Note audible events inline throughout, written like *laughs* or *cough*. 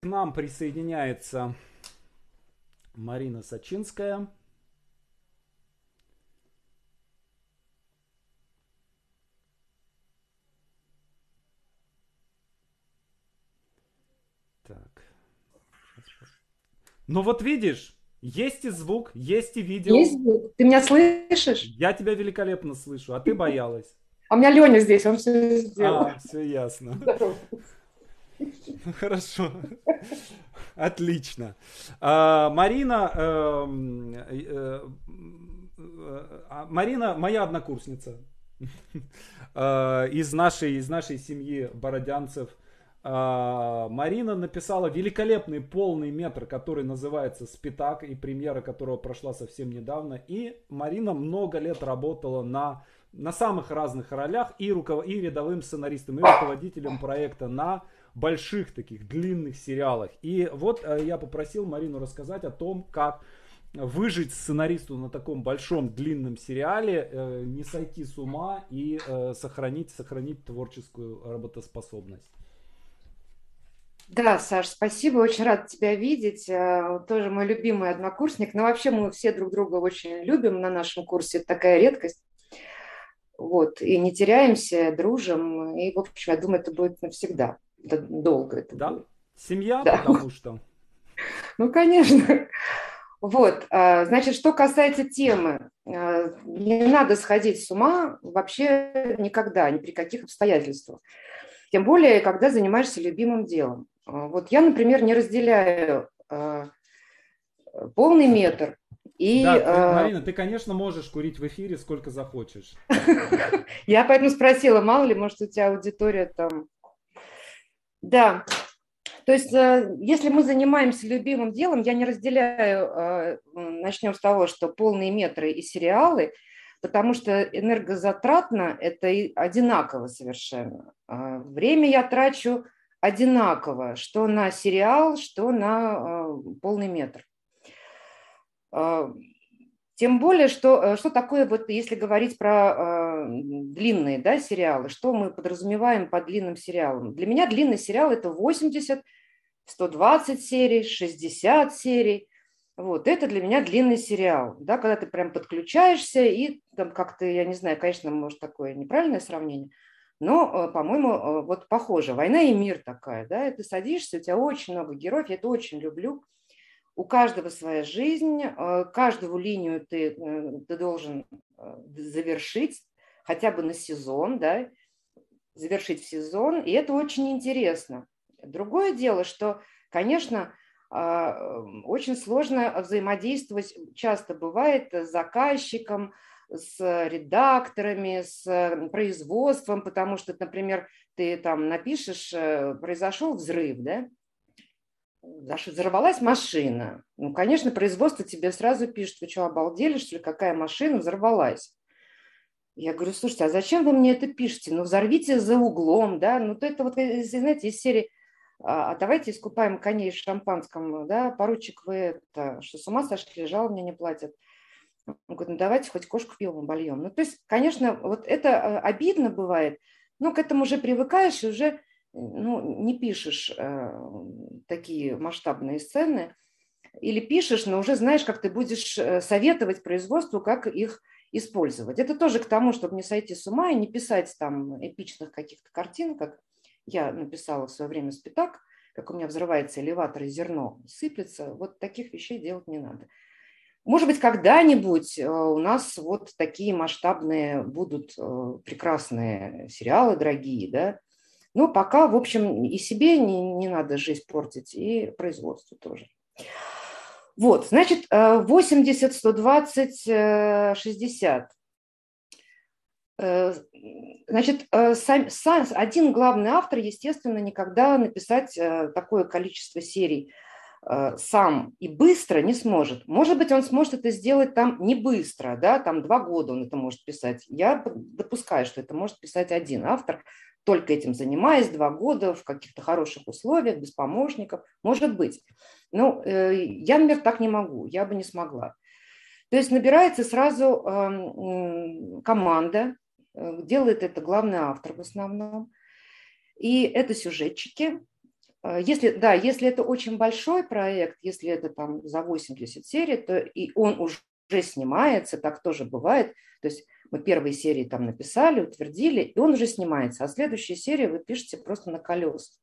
К нам присоединяется Марина Сачинская. Так. Ну вот видишь, есть и звук, есть и видео. Есть звук. Ты меня слышишь? Я тебя великолепно слышу, а ты боялась. А у меня Леня здесь, он все сделал. А, все ясно. *laughs* Хорошо. Отлично. А, Марина, эм, э, э, Марина моя однокурсница *laughs* э, из нашей, из нашей семьи бородянцев. А, Марина написала великолепный полный метр, который называется «Спитак», и премьера которого прошла совсем недавно. И Марина много лет работала на, на самых разных ролях и, руков... и рядовым сценаристом, и руководителем проекта на больших таких длинных сериалах. И вот э, я попросил Марину рассказать о том, как выжить сценаристу на таком большом длинном сериале, э, не сойти с ума и э, сохранить, сохранить творческую работоспособность. Да, Саш, спасибо, очень рад тебя видеть. Тоже мой любимый однокурсник. Но вообще мы все друг друга очень любим на нашем курсе. Это такая редкость. Вот, и не теряемся, дружим. И, в общем, я думаю, это будет навсегда долго это да? будет. Семья, да. потому что. Ну, конечно. Вот, а, значит, что касается темы, а, не надо сходить с ума вообще никогда, ни при каких обстоятельствах. Тем более, когда занимаешься любимым делом. А, вот я, например, не разделяю полный метр и, да, ты, Марина, ты, конечно, можешь курить в эфире сколько захочешь. *laughs* Я поэтому спросила, мало ли, может, у тебя аудитория там да, то есть, э, если мы занимаемся любимым делом, я не разделяю, э, начнем с того, что полные метры и сериалы, потому что энергозатратно это одинаково совершенно. А время я трачу одинаково, что на сериал, что на э, полный метр. Тем более, что, э, что такое, вот если говорить про э, длинные да, сериалы, что мы подразумеваем под длинным сериалом? Для меня длинный сериал – это 80, 120 серий, 60 серий. Вот, это для меня длинный сериал, да, когда ты прям подключаешься и там как-то, я не знаю, конечно, может такое неправильное сравнение, но, э, по-моему, э, вот похоже. «Война и мир» такая, да, и ты садишься, у тебя очень много героев, я это очень люблю – у каждого своя жизнь, э, каждую линию ты, э, ты должен э, завершить хотя бы на сезон, да, завершить в сезон, и это очень интересно. Другое дело, что, конечно, а, очень сложно взаимодействовать, часто бывает, с заказчиком, с редакторами, с производством, потому что, например, ты там напишешь, произошел взрыв, да, взорвалась машина. Ну, конечно, производство тебе сразу пишет, вы что, обалдели, что ли, какая машина взорвалась? Я говорю, слушайте, а зачем вы мне это пишете? Ну, взорвите за углом, да? Ну, то это вот, э, знаете, из серии а, а давайте искупаем коней в шампанском, да, поручик, вы это, что с ума сошли, жал мне не платят. Он говорит, ну давайте хоть кошку пивом обольем. Ну, то есть, конечно, вот это э, обидно бывает, но к этому уже привыкаешь и уже ну, не пишешь э, такие масштабные сцены, или пишешь, но уже знаешь, как ты будешь э, советовать производству, как их использовать. Это тоже к тому, чтобы не сойти с ума и не писать там эпичных каких-то картин, как я написала в свое время «Спитак», как у меня взрывается элеватор и зерно сыплется. Вот таких вещей делать не надо. Может быть, когда-нибудь э, у нас вот такие масштабные будут прекрасные сериалы дорогие, да, но пока, в общем, и себе не, не надо жизнь портить, и производству тоже. Вот, значит, 80, 120, 60. Значит, э, сам, сам, один главный автор, естественно, никогда написать э, такое количество серий э, сам и быстро не сможет. Может быть, он сможет это сделать там не быстро, да, там два года он это может писать. Я допускаю, что это может писать один автор, только этим занимаясь два года в каких-то хороших условиях, без помощников, может быть. Но э, я, например, так не могу, я бы не смогла. То есть набирается сразу эм, команда, э, делает это главный автор в основном, и это сюжетчики, э, если, да, если это очень большой проект, если это там за 80 серий, то и он уже снимается, так тоже бывает. То есть мы первые серии там написали, утвердили, и он уже снимается, а следующие серии вы пишете просто на колес.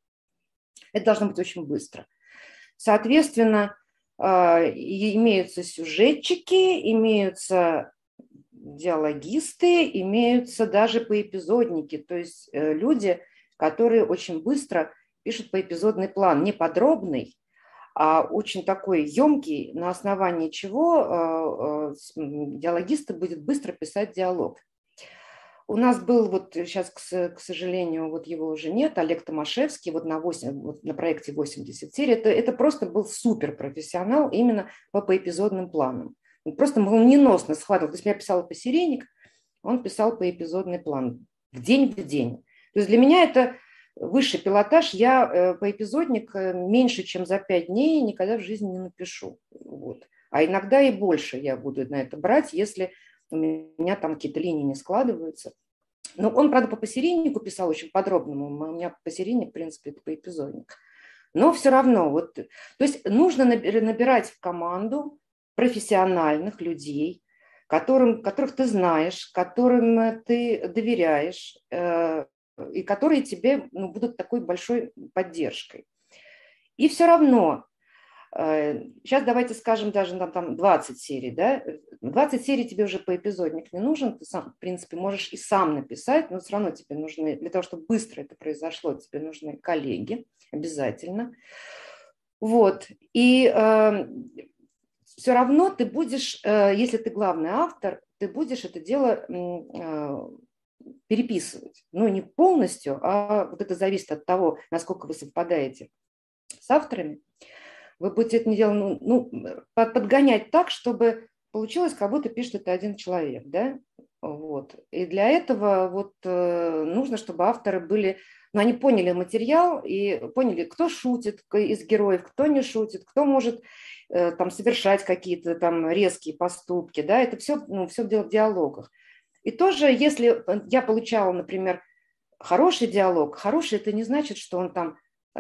Это должно быть очень быстро. Соответственно, э, имеются сюжетчики, имеются диалогисты, имеются даже поэпизодники, то есть э, люди, которые очень быстро пишут поэпизодный план, не подробный, а очень такой емкий, на основании чего э, э, диалогист будет быстро писать диалог. У нас был вот сейчас, к, сожалению, вот его уже нет, Олег Томашевский, вот на, 8, вот на проекте 80 серий. Это, это просто был супер профессионал именно по поэпизодным планам. Он просто молниеносно схватывал. То есть я писала посерийник, он писал поэпизодный план в день в день. То есть для меня это высший пилотаж. Я э, поэпизодник э, меньше, чем за пять дней никогда в жизни не напишу. Вот. А иногда и больше я буду на это брать, если у меня там какие-то линии не складываются. Но он, правда, по посерийнику писал очень подробному. У меня посерийник, в принципе, это поэпизодник. Но все равно, вот, то есть нужно набирать в команду профессиональных людей, которым, которых ты знаешь, которым ты доверяешь, э, и которые тебе ну, будут такой большой поддержкой. И все равно, сейчас э, давайте скажем даже там, там 20 серий, да, 20 серий тебе уже по эпизодник не нужен, ты сам, в принципе, можешь и сам написать, но все равно тебе нужны, для того, чтобы быстро это произошло, тебе нужны коллеги обязательно. Вот, и э, все равно ты будешь, э, если ты главный автор, ты будешь это дело э, переписывать. Ну, не полностью, а вот это зависит от того, насколько вы совпадаете с авторами. Вы будете это дело ну, ну, подгонять так, чтобы получилось, как будто пишет это один человек, да? Вот. И для этого вот э, нужно, чтобы авторы были, ну, они поняли материал и поняли, кто шутит из героев, кто не шутит, кто может Э, там, совершать какие-то там резкие поступки, да, это все, ну, все в диалогах. И тоже, если я получала, например, хороший диалог, хороший это не значит, что он там,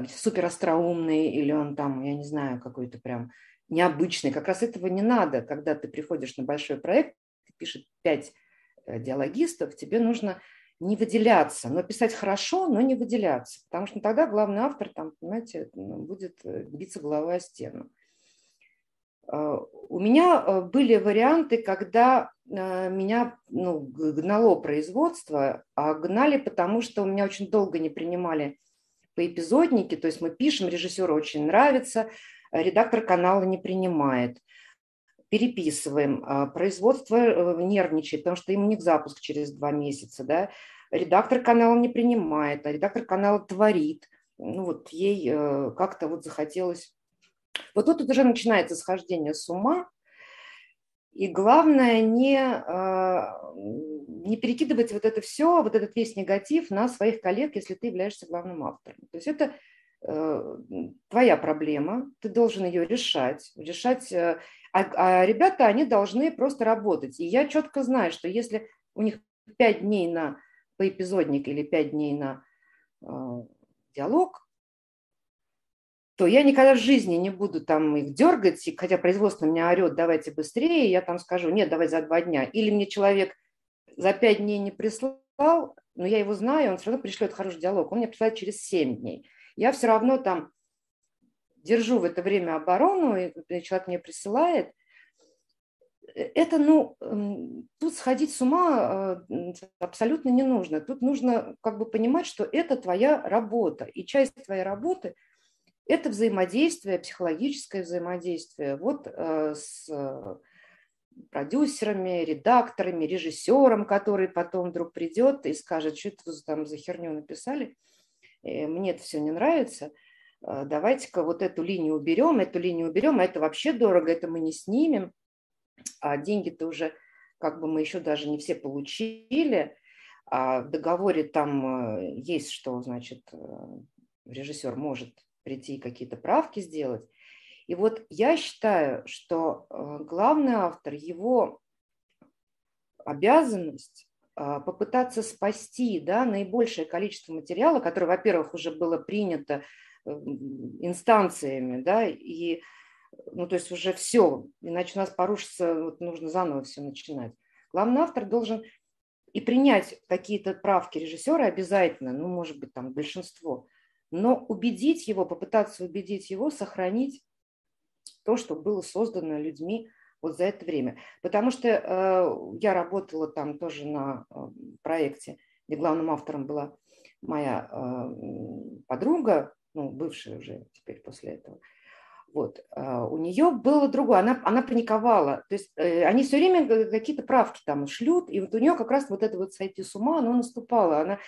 супер остроумный или он там, я не знаю, какой-то прям необычный. Как раз этого не надо, когда ты приходишь на большой проект, пишет пять э, диалогистов, тебе нужно не выделяться, но писать хорошо, но не выделяться, потому что тогда главный автор там, понимаете, ну, будет э, биться головой о стену. Э, у меня э, были варианты, когда э, меня ну, гнало производство, а гнали потому, что у меня очень долго не принимали по эпизоднике, то есть мы пишем, режиссеру очень нравится, редактор канала не принимает, переписываем, а производство нервничает, потому что им не запуск через два месяца, да, редактор канала не принимает, а редактор канала творит, ну вот ей как-то вот захотелось вот тут уже начинается схождение с ума, и главное не, а, не перекидывать вот это все, вот этот весь негатив на своих коллег, если ты являешься главным автором. То есть это э, твоя проблема, ты должен ее решать, решать, э, а, а ребята, они должны просто работать. И я четко знаю, что если у них пять дней на поэпизодник или пять дней на э, диалог, то я никогда в жизни не буду там их дергать, хотя производство меня орет, давайте быстрее, я там скажу, нет, давай за два дня. Или мне человек за пять дней не прислал, но я его знаю, он все равно пришлет хороший диалог, он мне присылает через семь дней. Я все равно там держу в это время оборону, и человек мне присылает. Это, ну, тут сходить с ума э, абсолютно не нужно. Тут нужно как бы понимать, что это твоя работа. И часть твоей работы – это взаимодействие, психологическое взаимодействие вот э, с э, продюсерами, редакторами, режиссером, который потом вдруг придет и скажет, что это вы там за херню написали, э, мне это все не нравится, давайте-ка вот эту линию уберем, эту линию уберем, а это вообще дорого, это мы не снимем, а деньги-то уже как бы мы еще даже не все получили, а в договоре там есть, что, значит, режиссер может прийти какие-то правки сделать. И вот я считаю, что э, главный автор, его обязанность э, попытаться спасти да, наибольшее количество материала, которое, во-первых, уже было принято инстанциями, да, и ну, то есть уже все, иначе у нас порушится, вот нужно заново все начинать. Главный автор должен и принять какие-то правки режиссера обязательно, ну, может быть, там большинство, но убедить его, попытаться убедить его сохранить то, что было создано людьми вот за это время. Потому что э, я работала там тоже на э, проекте, где главным автором была моя э, подруга, ну, бывшая уже теперь после этого. Вот. А у нее было другое, она, она паниковала. То есть э, они все время какие-то правки там шлют, и вот у нее как раз вот это вот сойти с ума, оно наступало. Она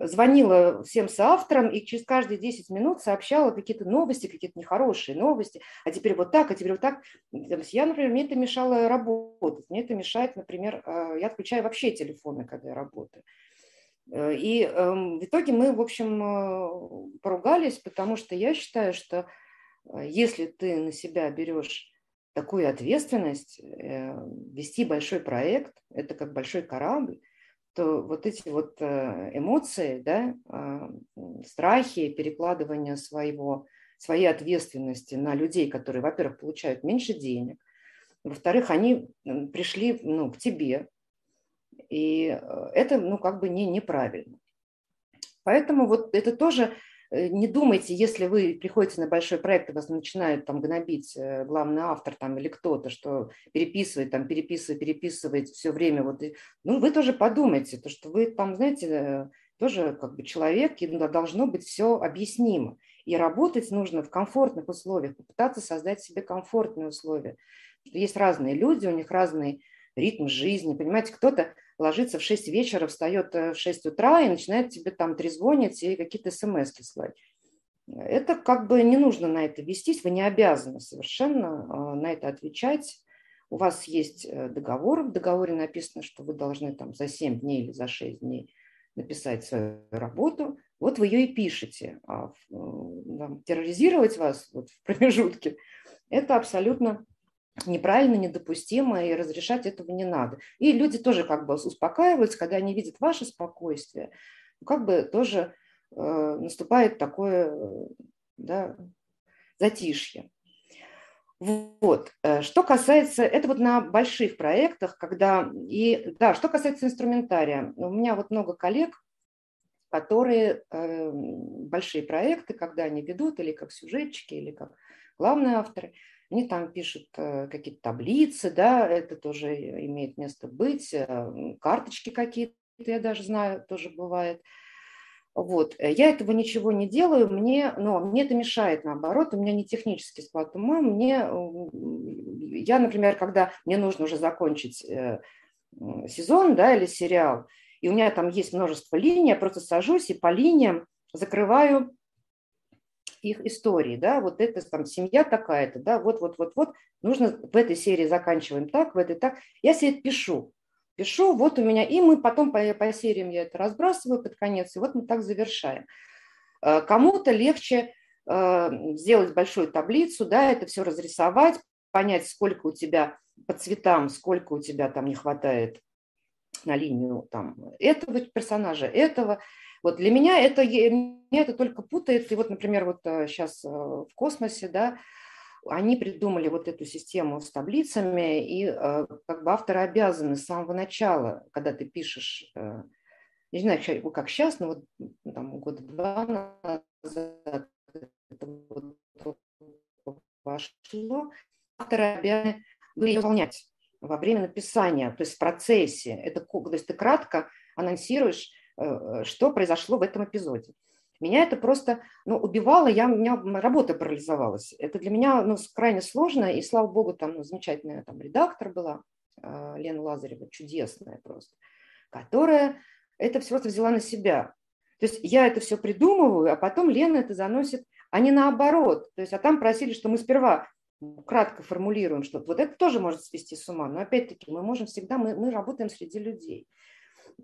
звонила всем соавторам и через каждые 10 минут сообщала какие-то новости, какие-то нехорошие новости, а теперь вот так, а теперь вот так. Я, например, мне это мешало работать, мне это мешает, например, э, я отключаю вообще телефоны, когда я работаю. Э, и эм, в итоге мы, в общем, поругались, потому что я считаю, что Э, если ты на себя берешь такую ответственность, э, вести большой проект, это как большой корабль, то вот эти вот э, эмоции, да, а, страхи, перекладывание своего, своей ответственности на людей, которые, во-первых, получают меньше денег, во-вторых, они пришли ну, к тебе, и это ну, как бы не, неправильно. Поэтому вот это тоже Э, не думайте, если вы приходите на большой проект, и вас начинают там гнобить э, главный автор там, или кто-то, что переписывает, там, переписывает, переписывает все время. Вот, ну, вы тоже подумайте, то, что вы там, знаете, э, тоже как бы человек, и должно быть все объяснимо. И работать нужно в комфортных условиях, попытаться создать себе комфортные условия. Есть разные люди, у них разный ритм жизни. Понимаете, кто-то ложится в 6 вечера, встает э, в 6 утра и начинает тебе там трезвонить и какие-то смс слать. Это как бы не нужно на это вестись, вы не обязаны совершенно а, на это отвечать. У вас есть э, договор, в договоре написано, что вы должны там за 7 дней или за 6 дней написать свою работу, вот вы ее и пишете. А там, терроризировать вас вот в промежутке – это абсолютно неправильно, недопустимо, и разрешать этого не надо. И люди тоже как бы успокаиваются, когда они видят ваше спокойствие, как бы тоже э, наступает такое да, затишье. Вот. Э, что касается, это вот на больших проектах, когда, и да, что касается инструментария, у меня вот много коллег, которые э, большие проекты, когда они ведут, или как сюжетчики, или как главные авторы – они там пишут э, какие-то таблицы, да, это тоже имеет место быть, э, карточки какие-то, я даже знаю, тоже бывает. Вот. Э, я этого ничего не делаю, мне, но мне это мешает, наоборот, у меня не технический склад ума, мне, я, например, когда мне нужно уже закончить сезон, да, или сериал, и у меня там есть множество линий, я просто сажусь и по линиям закрываю их истории, да, вот это там семья такая-то, да, вот, вот, вот, вот, нужно в этой серии заканчиваем так, в этой так. Я себе это пишу, пишу, вот у меня, и мы потом по, по сериям я это разбрасываю под конец, и вот мы так завершаем. Э, кому-то легче э, сделать большую таблицу, да, это все разрисовать, понять, сколько у тебя по цветам, сколько у тебя там не хватает на линию там этого персонажа, этого, вот для меня это, меня это только путает. И вот, например, вот сейчас э, э, в космосе, да, они придумали вот эту систему с таблицами, и э, как бы авторы обязаны с самого начала, когда ты пишешь, не знаю, как сейчас, но вот там года два назад это вот пошло, авторы обязаны были выполнять во время написания, то есть в процессе. Это, то есть ты кратко анонсируешь что произошло в этом эпизоде. Меня это просто ну, убивало, я, у меня работа парализовалась. Это для меня ну, крайне сложно, и слава богу, там ну, замечательная там, редактор была, э, Лена Лазарева, чудесная просто, которая это все просто взяла на себя. То есть я это все придумываю, а потом Лена это заносит, а не наоборот. То есть, а там просили, что мы сперва кратко формулируем, что вот это тоже может свести с ума. Но опять-таки мы можем всегда, мы, мы работаем среди людей.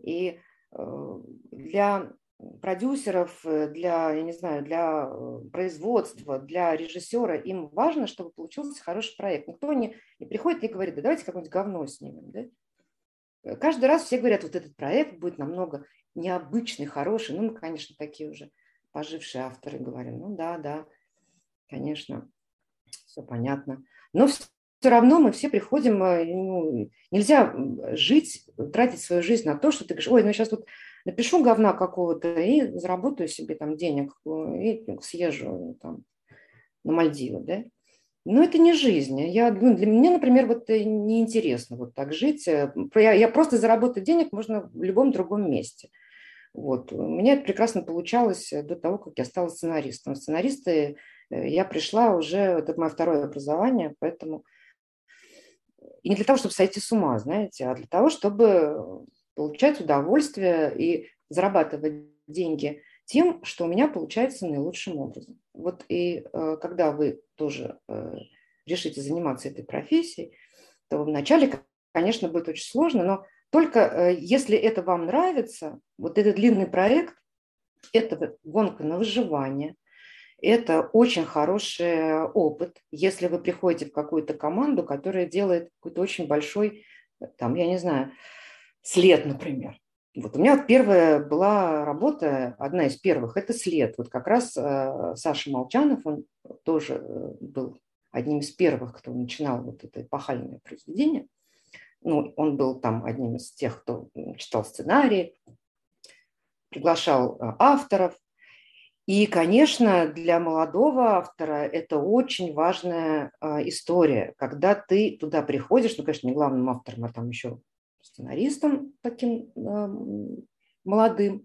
И Э, для продюсеров, э, для, я не знаю, для э, производства, для режиссера, им важно, чтобы получился хороший проект. Никто не, не приходит и говорит, да давайте какое-нибудь говно снимем. Да? Каждый раз все говорят, вот этот проект будет намного необычный, хороший. Ну, мы, конечно, такие уже пожившие авторы говорим, ну да, да, конечно, все понятно. Но все равно мы все приходим, э, ну, нельзя жить, тратить свою жизнь на то, что ты говоришь, ой, ну сейчас вот напишу говна какого-то и заработаю себе там денег э, и съезжу там на Мальдивы, да. Но это не жизнь. Я, ну, для меня, например, вот э, неинтересно вот так жить. Я, я просто заработать денег можно в любом другом месте. Вот. У меня это прекрасно получалось до того, как я стала сценаристом. Сценаристы Э, я пришла уже, это мое второе образование, поэтому и не для того, чтобы сойти с ума, знаете, а для того, чтобы получать удовольствие и зарабатывать деньги тем, что у меня получается наилучшим образом. Вот и э, когда вы тоже э, решите заниматься этой профессией, то вначале, конечно, будет очень сложно, но только если это вам нравится, вот этот длинный проект, это гонка на выживание, это очень хороший опыт, если вы приходите в какую-то команду, которая делает какой-то очень большой, там, я не знаю, след, например. Вот у меня первая была работа, одна из первых, это след. Вот как раз э, Саша Молчанов, он тоже э, был одним из первых, кто начинал вот это эпохальное произведение. Ну, он был там одним из тех, кто читал сценарии, приглашал э, авторов. И, конечно, для молодого автора это очень важная э, история, когда ты туда приходишь, ну, конечно, не главным автором, а там еще сценаристом таким э, молодым,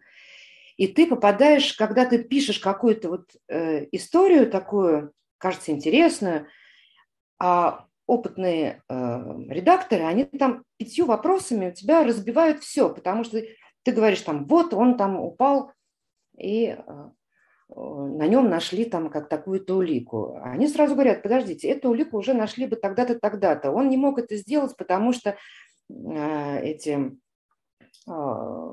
и ты попадаешь, когда ты пишешь какую-то вот э, историю такую, кажется, интересную, а опытные э, редакторы, они там пятью вопросами у тебя разбивают все, потому что ты говоришь там, вот он там упал и на нем нашли там как такую-то улику. Они сразу говорят, подождите, эту улику уже нашли бы тогда-то, тогда-то. Он не мог это сделать, потому что э, эти э,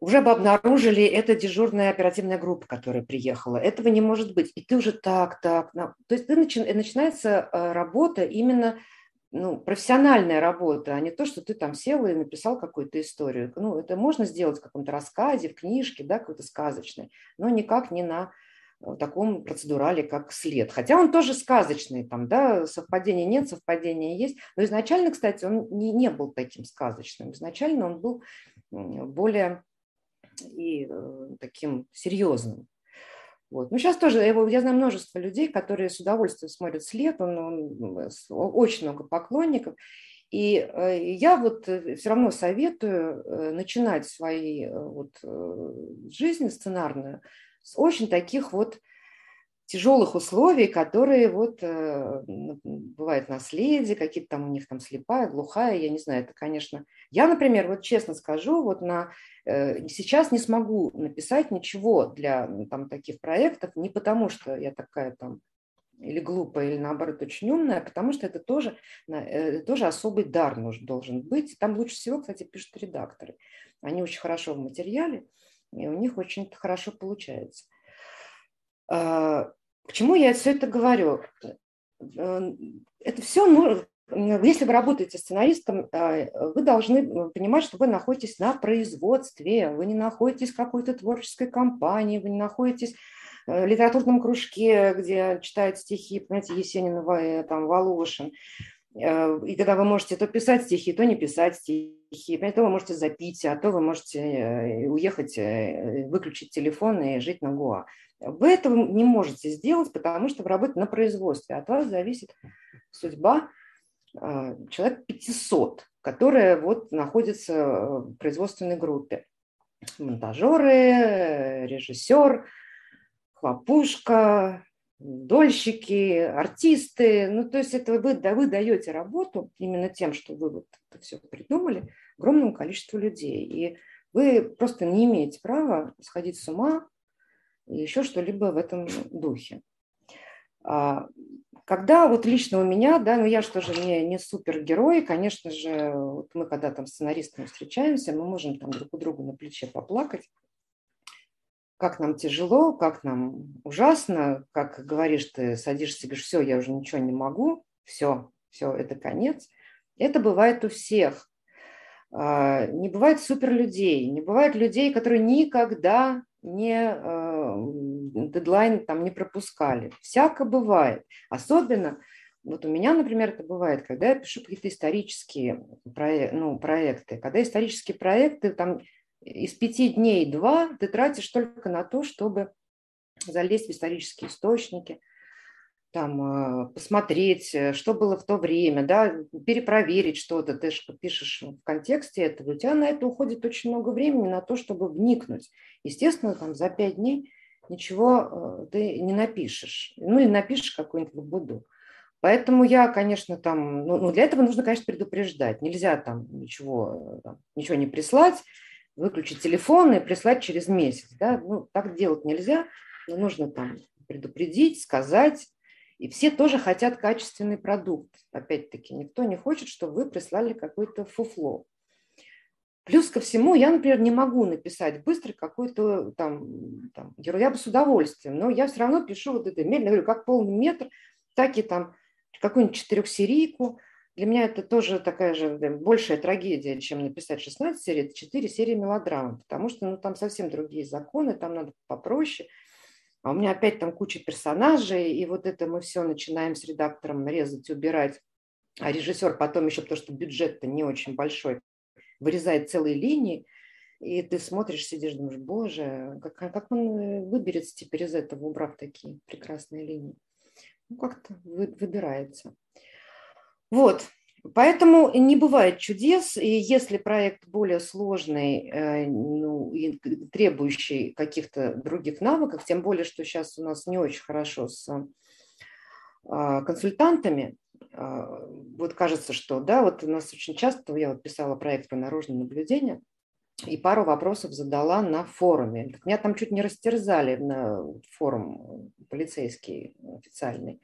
уже бы обнаружили, это дежурная оперативная группа, которая приехала. Этого не может быть. И ты уже так, так. То есть ты начи, начинается э, работа именно ну, профессиональная работа, а не то, что ты там сел и написал какую-то историю. Ну, это можно сделать в каком-то рассказе, в книжке, да, какой-то сказочной, но никак не на э, таком процедурале, как след. Хотя он тоже сказочный, там, да, совпадения нет, совпадения есть. Но изначально, кстати, он не, не был таким сказочным. Изначально он был более и э, таким серьезным. Вот. Ну, сейчас тоже, я, я знаю множество людей, которые с удовольствием смотрят след, он, он, очень много поклонников. И э, я вот э, все равно советую э, начинать свои вот, жизнь сценарную с очень таких вот тяжелых условий, которые вот э, бывает наследие, какие-то там у них там слепая, глухая, я не знаю, это, конечно. Я, например, вот честно скажу, вот на э, сейчас не смогу написать ничего для там таких проектов, не потому что я такая там или глупая, или наоборот очень умная, потому что это тоже, э, тоже особый дар нужен, должен быть. Там лучше всего, кстати, пишут редакторы. Они очень хорошо в материале, и у них очень хорошо получается. А, к чему я все это говорю? Э, это все, ну, если вы работаете сценаристом, а, вы должны понимать, что вы находитесь на производстве, вы не находитесь в какой-то творческой компании, вы не находитесь э, в литературном кружке, где читают стихи, понимаете, Есенин, э, там, Волошин. И когда вы можете то писать стихи, то не писать стихи, то вы можете запить, а то вы можете уехать, выключить телефон и жить на Гоа. Вы этого не можете сделать, потому что вы работаете на производстве. От вас зависит судьба человек 500, которые вот находятся в производственной группе. Монтажеры, режиссер, хлопушка, дольщики, артисты. Ну, то есть это вы, да, вы даете работу именно тем, что вы вот это все придумали, огромному количеству людей. И вы просто не имеете права сходить с ума еще что-либо в этом духе. А, когда вот лично у меня, да, ну я же тоже не, не супергерой, конечно же, вот мы когда там сценаристами встречаемся, мы можем там друг у друга на плече поплакать, как нам тяжело, как нам ужасно, как говоришь ты, садишься говоришь, все, я уже ничего не могу, все, все, это конец. Это бывает у всех. А, не бывает суперлюдей, не бывает людей, которые никогда не э, дедлайн там не пропускали. Всяко бывает. Особенно, вот у меня, например, это бывает, когда я пишу какие-то исторические проек, ну, проекты. Когда исторические проекты, там из пяти дней два ты тратишь только на то, чтобы залезть в исторические источники – там, э, посмотреть, э, что было в то время, да, перепроверить что-то, ты же пишешь в контексте этого, у тебя на это уходит очень много времени на то, чтобы вникнуть. Естественно, там за пять дней ничего э, ты не напишешь, ну или напишешь какую-нибудь буду. Поэтому я, конечно, там, ну, ну, для этого нужно, конечно, предупреждать. Нельзя там ничего, там, ничего не прислать, выключить телефон и прислать через месяц. Да? Ну, так делать нельзя, но нужно там предупредить, сказать, и все тоже хотят качественный продукт. Опять-таки, никто не хочет, чтобы вы прислали какое-то фуфло. Плюс ко всему, я, например, не могу написать быстро какой-то там, там. Я бы с удовольствием, но я все равно пишу вот это медленно, говорю, как полный метр, так и там какую-нибудь четырехсерийку. Для меня это тоже такая же большая трагедия, чем написать 16 серий, это 4 серии мелодрамы, потому что ну, там совсем другие законы, там надо попроще – а у меня опять там куча персонажей, и вот это мы все начинаем с редактором резать, убирать. А режиссер потом еще, потому что бюджет-то не очень большой, вырезает целые линии, и ты смотришь, сидишь, думаешь, боже, как, как он э, выберется теперь из этого, убрав такие прекрасные линии. Ну, как-то вы, выбирается. Вот, Поэтому не бывает чудес, и если проект более сложный э, ну, и требующий каких-то других навыков, тем более, что сейчас у нас не очень хорошо с а, консультантами, а, вот кажется, что, да, вот у нас очень часто, я вот писала проект про наружное наблюдение, и пару вопросов задала на форуме. Меня там чуть не растерзали на форум полицейский официальный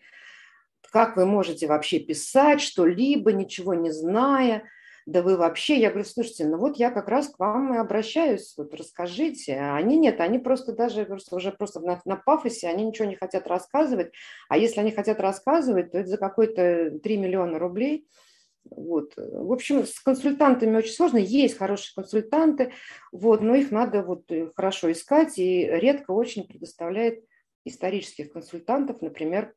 как вы можете вообще писать что-либо, ничего не зная, да вы вообще, я говорю, слушайте, ну вот я как раз к вам и обращаюсь, вот расскажите. А они нет, они просто даже просто, уже просто на, на пафосе, они ничего не хотят рассказывать, а если они хотят рассказывать, то это за какой-то 3 миллиона рублей. Вот. В общем, с консультантами очень сложно. Есть хорошие консультанты, вот, но их надо вот хорошо искать, и редко очень предоставляет исторических консультантов, например,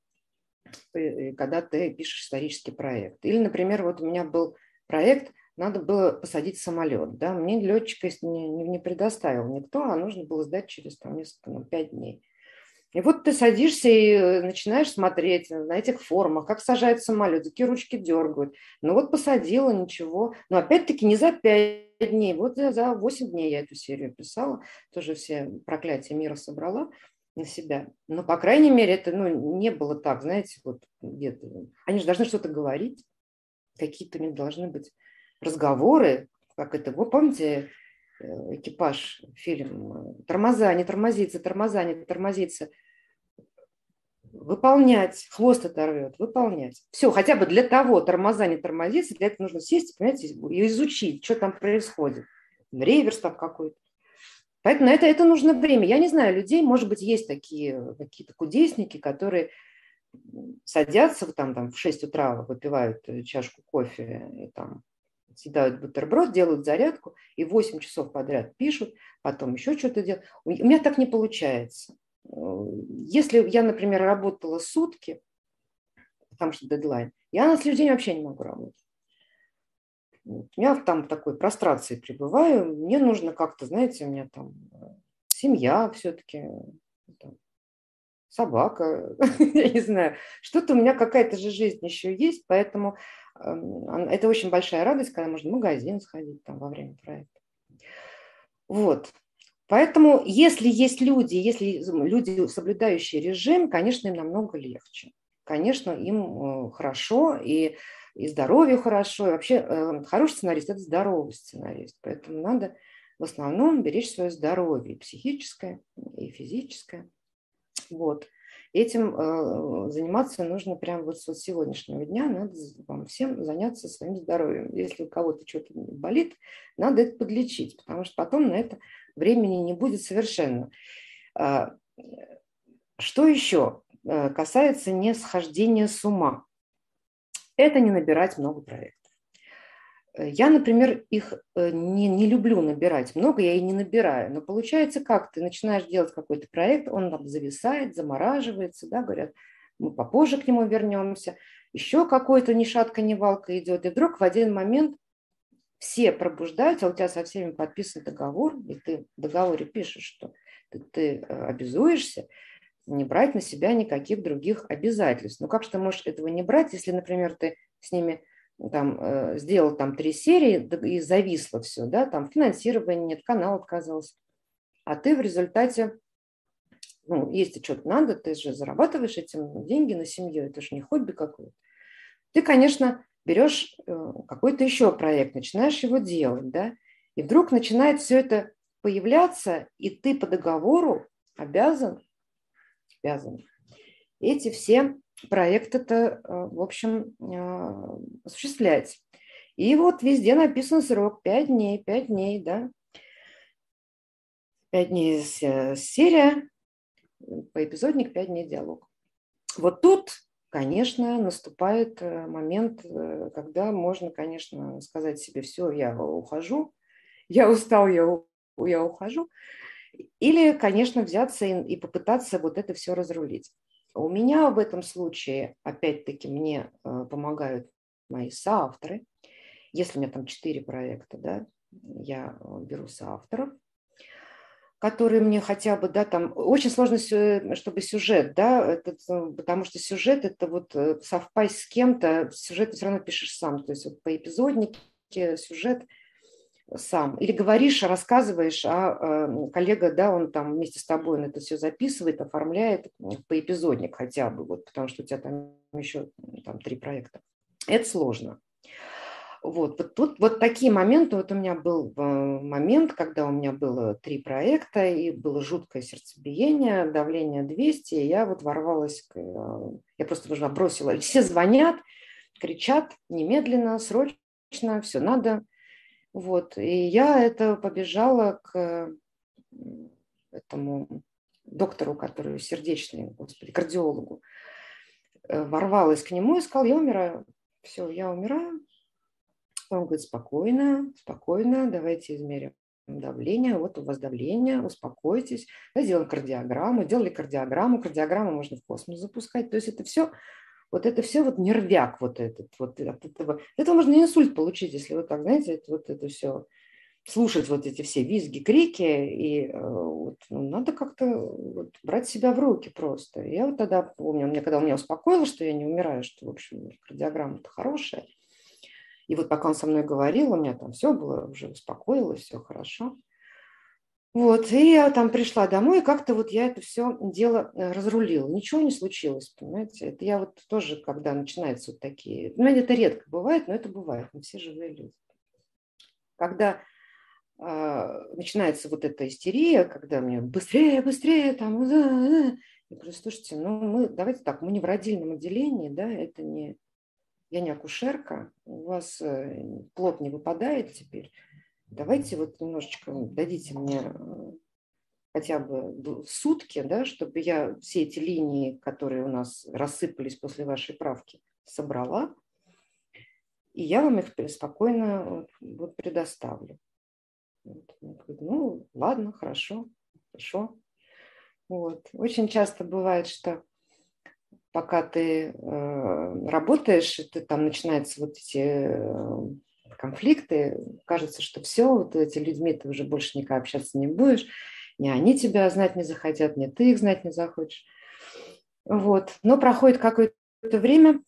когда ты пишешь исторический проект. Или, например, вот у меня был проект, надо было посадить самолет. Да? Мне летчика не, не предоставил никто, а нужно было сдать через там, несколько, ну, пять дней. И вот ты садишься и начинаешь смотреть на этих формах, как сажают самолет, какие ручки дергают. Ну вот посадила, ничего. Но опять-таки не за пять дней, вот за восемь дней я эту серию писала, тоже все проклятия мира собрала на себя. Но, по крайней мере, это ну, не было так, знаете, вот где-то. Они же должны что-то говорить, какие-то у них должны быть разговоры, как это, вы помните, э, экипаж, фильм «Тормоза, не тормозиться, тормоза, не тормозиться», выполнять, хвост оторвет, выполнять. Все, хотя бы для того тормоза не тормозиться, для этого нужно сесть, понимаете, и изучить, что там происходит. Реверс там какой-то. Поэтому на это, это нужно время. Я не знаю людей, может быть, есть такие какие-то кудесники, которые садятся там, там в 6 утра, выпивают э, чашку кофе и там съедают бутерброд, делают зарядку и 8 часов подряд пишут, потом еще что-то делают. У меня так не получается. Э, если я, например, работала сутки, потому что дедлайн, я на следующий день вообще не могу работать. Я там в такой прострации пребываю. Мне нужно как-то, знаете, у меня там э, семья все-таки, собака, *laughs* я не знаю. Что-то у меня какая-то же жизнь еще есть, поэтому эм, это очень большая радость, когда можно в магазин сходить там во время проекта. Вот. Поэтому, если есть люди, если люди, соблюдающие режим, конечно, им намного легче. Конечно, им э, хорошо, и и здоровью хорошо. И вообще э, хороший сценарист – это здоровый сценарист. Поэтому надо в основном беречь свое здоровье, и психическое, и физическое. Вот. Этим э, заниматься нужно прямо вот с сегодняшнего дня. Надо вам всем заняться своим здоровьем. Если у кого-то что-то болит, надо это подлечить, потому что потом на это времени не будет совершенно. А, что еще э, касается не схождения с ума? Это не набирать много проектов. Я, например, их э, не, не люблю набирать. Много я и не набираю. Но получается как? Ты начинаешь делать какой-то проект, он там зависает, замораживается, да, говорят, мы попозже к нему вернемся. Еще какой-то ни шатка, ни валка идет. И вдруг в один момент все пробуждаются, а у тебя со всеми подписан договор, и ты в договоре пишешь, что ты, ты э, обязуешься не брать на себя никаких других обязательств. Ну как же ты можешь этого не брать, если, например, ты с ними там э, сделал там три серии и зависло все, да, там финансирования нет, канал отказался, а ты в результате, ну, если что-то надо, ты же зарабатываешь этим деньги на семью, это же не хобби какое-то. Ты, конечно, берешь э, какой-то еще проект, начинаешь его делать, да, и вдруг начинает все это появляться, и ты по договору обязан, обязан эти все проекты-то, э, в общем, э, осуществлять. И вот везде написан срок 5 дней, 5 дней, да. 5 дней серия, по эпизодник 5 дней диалог. Вот тут конечно, наступает э, момент, когда можно, конечно, сказать себе, все, я ухожу, я устал, я, я ухожу. Или, конечно, взяться и, и попытаться вот это все разрулить. У меня в этом случае, опять-таки, мне э, помогают мои соавторы. Если у меня там четыре проекта, да, я беру соавторов – которые мне хотя бы, да, там, очень сложно, чтобы сюжет, да, этот, э, потому что сюжет это вот э, совпасть с кем-то, сюжет ты все равно пишешь сам, то есть вот по эпизоднике сюжет сам. Или говоришь, рассказываешь, а э, коллега, да, он там вместе с тобой он это все записывает, оформляет по эпизодник хотя бы, вот, потому что у тебя там еще там три проекта. Это сложно. Вот, вот тут вот такие моменты. Вот у меня был э, момент, когда у меня было три проекта, и было жуткое сердцебиение, давление 200, и я вот ворвалась, к, э, я просто бросила. *laughs* Все звонят, кричат немедленно, срочно, все надо. Вот, и я это побежала к этому доктору, который сердечный, господи, кардиологу, э, ворвалась к нему и сказала, я умираю. Все, я умираю, он говорит, спокойно, спокойно, давайте измерим давление, вот у вас давление, успокойтесь. Да, сделаем кардиограмму, делали кардиограмму, кардиограмму можно в космос запускать. То есть это все, вот это все вот нервяк вот этот, вот от этого. Это можно инсульт получить, если вот так, знаете, вот это все слушать вот эти все визги, крики, и э, вот, ну, надо как-то вот, брать себя в руки просто. Я вот тогда помню, мне, когда у меня успокоило, что я не умираю, что, в общем, кардиограмма-то хорошая, и вот пока он со мной говорил, у меня там все было, уже успокоилось, все хорошо. Вот, и я там пришла домой, и как-то вот я это все дело э, разрулила. Ничего не случилось, понимаете. Это я вот тоже, когда начинаются вот такие... Ну, это редко бывает, но это бывает. Мы все живые люди. Когда э, начинается вот эта истерия, когда мне быстрее, быстрее, там... Э, э, я говорю, слушайте, ну мы, давайте так, мы не в родильном отделении, да, это не я не акушерка, у вас плод не выпадает теперь, давайте вот немножечко дадите мне э, хотя бы сутки, да, чтобы я все эти линии, которые у нас рассыпались после вашей правки, собрала, и я вам их спокойно вот предоставлю. Ну, ладно, хорошо, хорошо. Вот. Очень часто бывает, что пока ты э, работаешь, ты там начинаются вот эти э, конфликты, кажется, что все, вот эти людьми ты уже больше никак общаться не будешь, ни они тебя знать не захотят, ни ты их знать не захочешь. Вот. Но проходит какое-то время,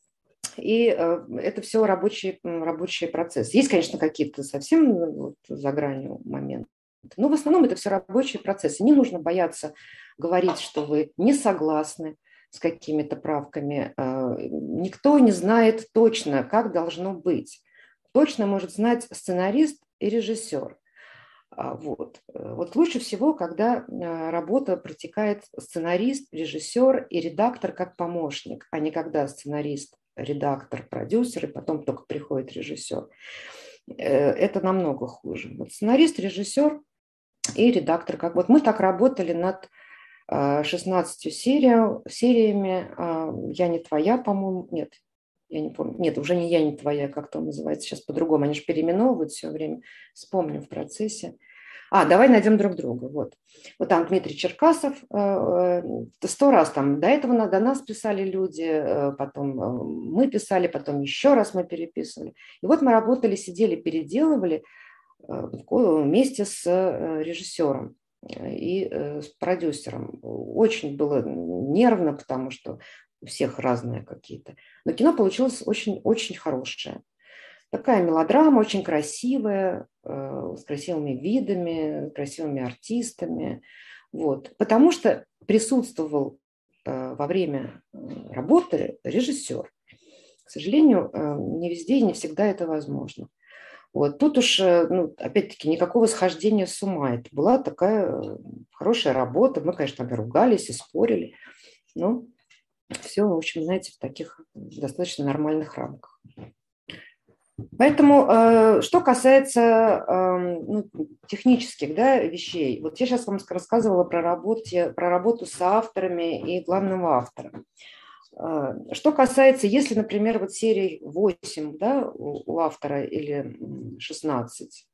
и э, это все рабочий, рабочий процесс. Есть, конечно, какие-то совсем ну, вот, за гранью моменты, но в основном это все рабочий процесс. И не нужно бояться говорить, что вы не согласны, с какими-то правками. А, никто не знает точно, как должно быть. Точно может знать сценарист и режиссер. А, вот. вот лучше всего, когда а, работа протекает сценарист, режиссер и редактор как помощник, а не когда сценарист, редактор, продюсер, и потом только приходит режиссер. Э, это намного хуже. Вот сценарист, режиссер и редактор. Как вот мы так работали над 16 серия, сериями. А, «Я не твоя», по-моему, нет, я не помню, нет, уже не я, не твоя, как там называется сейчас по-другому, они же переименовывают все время, вспомню в процессе. А, давай найдем друг друга. Вот. Вот там Дмитрий Черкасов. Э, э, сто раз там до этого до нас писали люди, э, потом мы писали, потом еще раз мы переписывали. И вот мы работали, сидели, переделывали вместе с режиссером и с продюсером. Очень было нервно, потому что у всех разные какие-то. Но кино получилось очень-очень хорошее. Такая мелодрама, очень красивая, э, с красивыми видами, красивыми артистами. Вот. Потому что присутствовал э, во время э, работы режиссер. К сожалению, не везде и не всегда это возможно. Вот. Тут уж, ну, опять-таки, никакого схождения с ума. Это была такая хорошая работа. Мы, конечно, ругались и спорили. Но все, в общем, знаете, в таких достаточно нормальных рамках. Поэтому, э, что касается эм, ну, технических да, вещей, вот я сейчас вам рассказывала про, работе, про работу с авторами и главным автором. Э, что касается, если, например, вот серии 8 да, у автора или 16,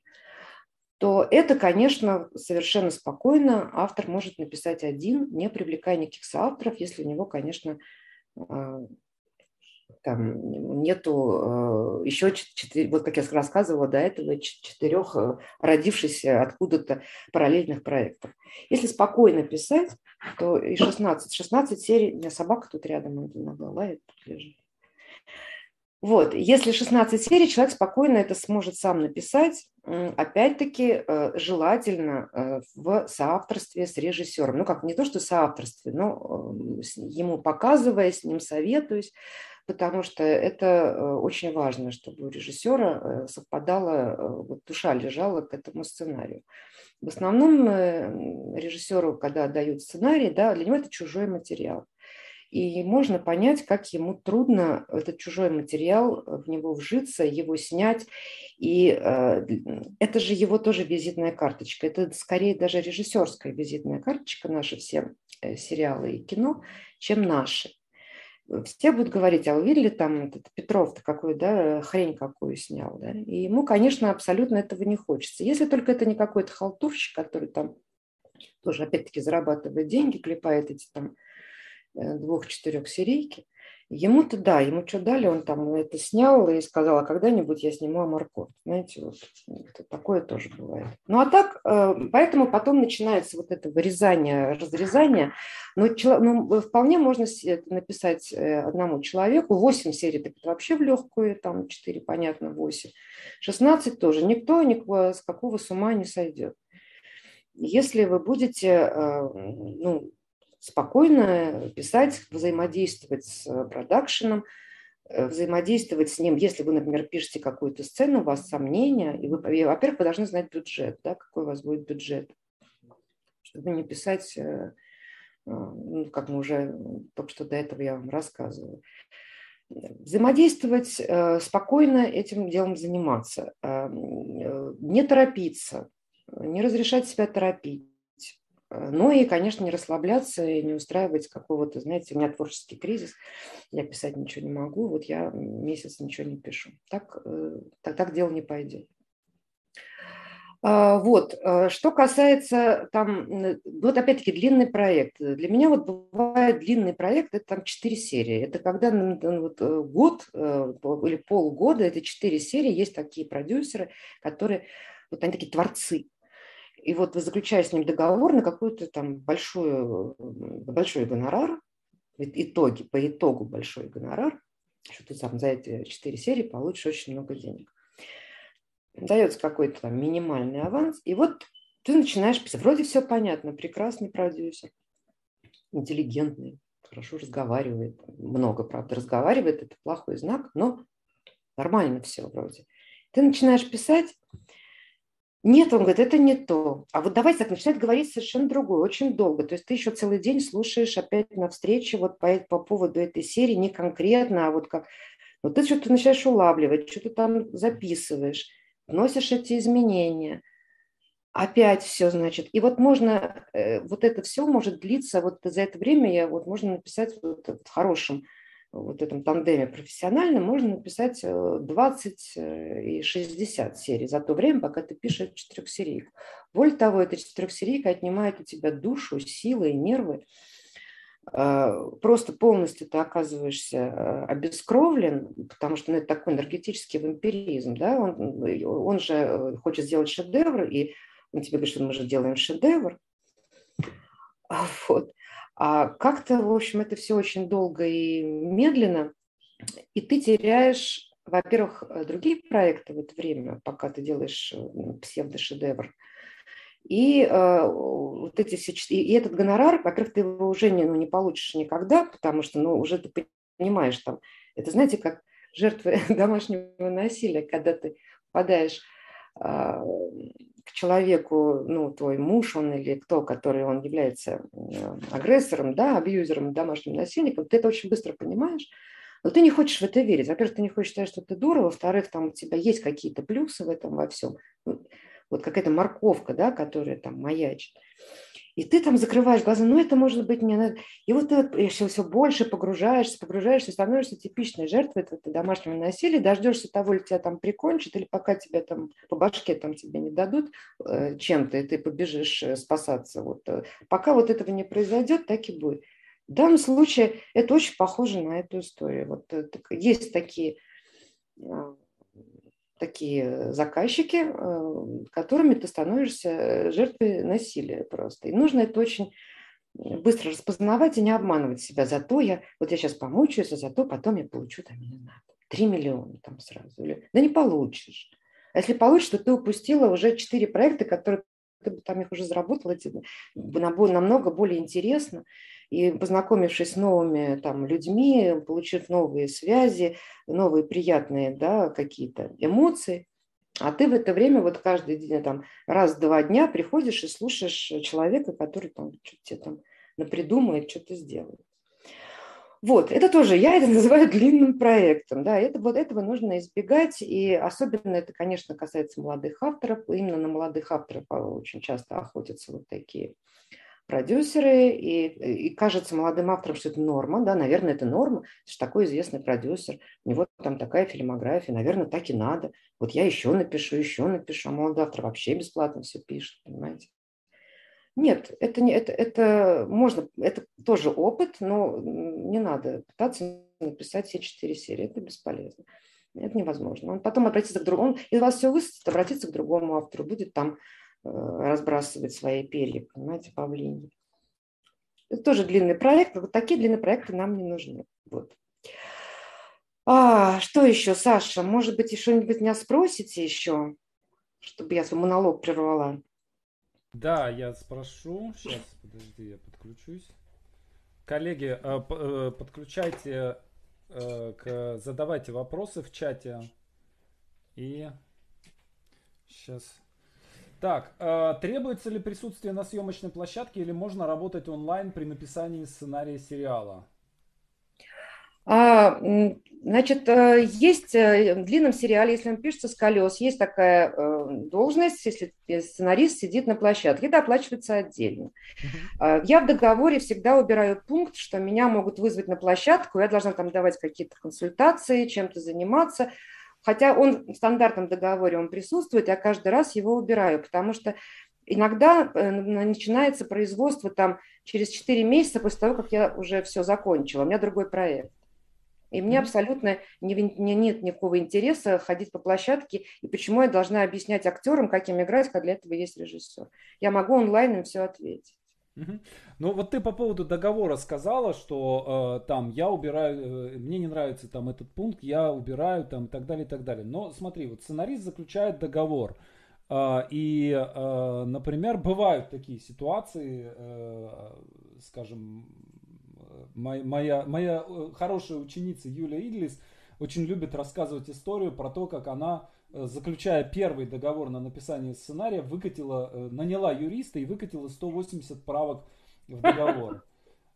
то это, конечно, совершенно спокойно автор может написать один, не привлекая никаких соавторов, если у него, конечно, э, там нету э, еще четыре, вот как я рассказывала до этого, четырех э, родившихся откуда-то параллельных проектов. Если спокойно писать, то и 16, 16 серий, у меня собака тут рядом иногда лает, тут лежит. Вот, если 16 серий, человек спокойно это сможет сам написать, опять-таки э, желательно в соавторстве с режиссером. Ну, как не то, что соавторстве, но ему показывая, с ним советуюсь, потому что это э, очень важно, чтобы у режиссера э, совпадала, э, вот душа лежала к этому сценарию. В основном режиссеру, когда дают сценарий, да, для него это чужой материал. И можно понять, как ему трудно этот чужой материал в него вжиться, его снять. И э, это же его тоже визитная карточка. Это скорее даже режиссерская визитная карточка, наши все сериалы и кино, чем наши все будут говорить, а вы видели там этот Петров-то какой, да, хрень какую снял, да, и ему, конечно, абсолютно этого не хочется. Если только это не какой-то халтурщик, который там тоже, опять-таки, зарабатывает деньги, клепает эти там э, двух-четырех серийки, Ему-то да, ему что дали, он там это снял и сказал, а когда-нибудь я сниму Амаркот. Знаете, вот такое тоже бывает. Ну а так, э, поэтому потом начинается вот это вырезание, разрезание. Но ну, вполне можно написать э, одному человеку. 8 серий так вообще в легкую, там 4, понятно, 8. 16 тоже. Никто никакого, с какого с ума не сойдет. Если вы будете э, ну, спокойно писать, взаимодействовать с э, продакшеном, э, взаимодействовать с ним. Если вы, например, пишете какую-то сцену, у вас сомнения, и вы, во-первых, вы должны знать бюджет, да, какой у вас будет бюджет, чтобы не писать, э, ну, как мы уже только что до этого я вам рассказывала. Взаимодействовать, спокойно этим делом заниматься, не торопиться, не разрешать себя торопить ну и, конечно, не расслабляться и не устраивать какого-то, знаете, у меня творческий кризис, я писать ничего не могу, вот я месяц ничего не пишу. Так, э, так, так дело не пойдет. А, вот, э, что касается там, вот опять-таки длинный проект. Для меня вот бывает длинный проект, это там 4 серии. Это когда вот, э, год или полгода, это 4 серии, есть такие продюсеры, которые, вот они такие творцы, и вот вы заключаете с ним договор на какой-то там большой, большой гонорар, итоги, по итогу большой гонорар, что ты сам за эти четыре серии получишь очень много денег. Дается какой-то там минимальный аванс, и вот ты начинаешь писать. Вроде все понятно, прекрасный продюсер, интеллигентный, хорошо разговаривает, много, правда, разговаривает, это плохой знак, но нормально все вроде. Ты начинаешь писать, нет, он говорит, это не то. А вот давайте так начинает говорить совершенно другое, очень долго. То есть ты еще целый день слушаешь опять на встрече вот по, по поводу этой серии, не конкретно, а вот как... Но ты что-то начинаешь улавливать, что-то там записываешь, вносишь эти изменения. Опять все, значит. И вот можно, э, вот это все может длиться, вот за это время я вот можно написать вот в хорошем вот этом тандеме профессиональном можно написать 20 и 60 серий за то время, пока ты пишешь четырехсерийку. Более того, эта четырехсерийка отнимает у тебя душу, силы и нервы. А, просто полностью ты оказываешься а, обескровлен, потому что ну, это такой энергетический вампиризм, да, он, он же э, хочет сделать шедевр, и он тебе говорит, что мы же делаем шедевр, вот. А как-то, в общем, это все очень долго и медленно, и ты теряешь, во-первых, другие проекты в это время, пока ты делаешь э, псевдошедевр, и э, вот эти все и этот гонорар, во-первых, ты его уже не, ну, не получишь никогда, потому что ну, уже ты понимаешь там, это знаете, как жертвы *laughs* домашнего насилия, когда ты попадаешь э, к человеку, ну, твой муж он или кто, который он является э, агрессором, да, абьюзером, домашним насильником, ты это очень быстро понимаешь, но ты не хочешь в это верить. Во-первых, ты не хочешь считать, что ты дура, во-вторых, там у тебя есть какие-то плюсы в этом во всем. Вот какая-то морковка, да, которая там маячит. И ты там закрываешь глаза, ну это может быть не надо. И вот ты вот все, все больше погружаешься, погружаешься, становишься типичной жертвой этого домашнего насилия, дождешься того, ли тебя там прикончат, или пока тебя там по башке там тебе не дадут э, чем-то, и ты побежишь э, спасаться. Вот. Э, пока вот этого не произойдет, так и будет. В данном случае это очень похоже на эту историю. Вот э, есть такие а, такие заказчики, э, которыми ты становишься жертвой насилия просто. И нужно это очень быстро распознавать и не обманывать себя. Зато я, вот я сейчас помучаюсь, а зато потом я получу там, не знаю, 3 миллиона там сразу. Или, да не получишь. А если получишь, то ты упустила уже 4 проекта, которые ты бы там их уже заработала, тебе намного более интересно и познакомившись с новыми там, людьми, получив новые связи, новые приятные да, какие-то эмоции, а ты в это время вот каждый день, там, раз-два дня приходишь и слушаешь человека, который там что-то тебе там напридумает, что-то сделает. Вот, это тоже, я это *laughs* называю длинным проектом, да, это, вот этого нужно избегать, и особенно это, конечно, касается молодых авторов, именно на молодых авторов а, очень часто охотятся вот такие продюсеры, и, и кажется молодым авторам, что это норма, да, наверное, это норма, это же такой известный продюсер, у него там такая фильмография, наверное, так и надо. Вот я еще напишу, еще напишу, а молодой автор вообще бесплатно все пишет, понимаете. Нет, это не это, это можно, это тоже опыт, но не надо пытаться написать все четыре серии, это бесполезно. Это невозможно. Он потом обратится к другому, из вас все высадит, обратиться к другому автору, будет там разбрасывать свои перья, понимаете, павлини. Это тоже длинный проект, вот такие длинные проекты нам не нужны. Вот. А, что еще, Саша? Может быть, что-нибудь меня спросите еще, чтобы я свой монолог прервала? Да, я спрошу. Сейчас, подожди, я подключусь. Коллеги, э, э, подключайте, задавайте вопросы в чате. И сейчас так, э, требуется ли присутствие на съемочной площадке или можно работать онлайн при написании сценария сериала? А, значит, э, есть э, в длинном сериале, если он пишется с колес, есть такая должность, если сценарист сидит на площадке, это оплачивается отдельно. Uh-huh. Я в договоре всегда убираю пункт, что меня могут вызвать на площадку, я должна там давать какие-то консультации, чем-то заниматься. Хотя он в стандартном договоре он присутствует, я каждый раз его убираю, потому что иногда э, начинается производство там через 4 месяца после того, как я уже все закончила. У меня другой проект. И мне абсолютно не, не, нет никакого интереса ходить по площадке, и почему я должна объяснять актерам, как им играть, когда для этого есть режиссер. Я могу онлайн им все ответить. Ну вот ты по поводу договора сказала, что э, там я убираю, э, мне не нравится там этот пункт, я убираю там и так далее, и так далее. Но смотри, вот сценарист заключает договор. Э, и, э, например, *laughs* бывают такие ситуации, э, скажем, моя, моя, моя э, хорошая ученица Юлия Идлис очень любит рассказывать историю про то, как она заключая первый договор на написание сценария, выкатила, э, наняла юриста и выкатила 180 правок в договор. *laughs*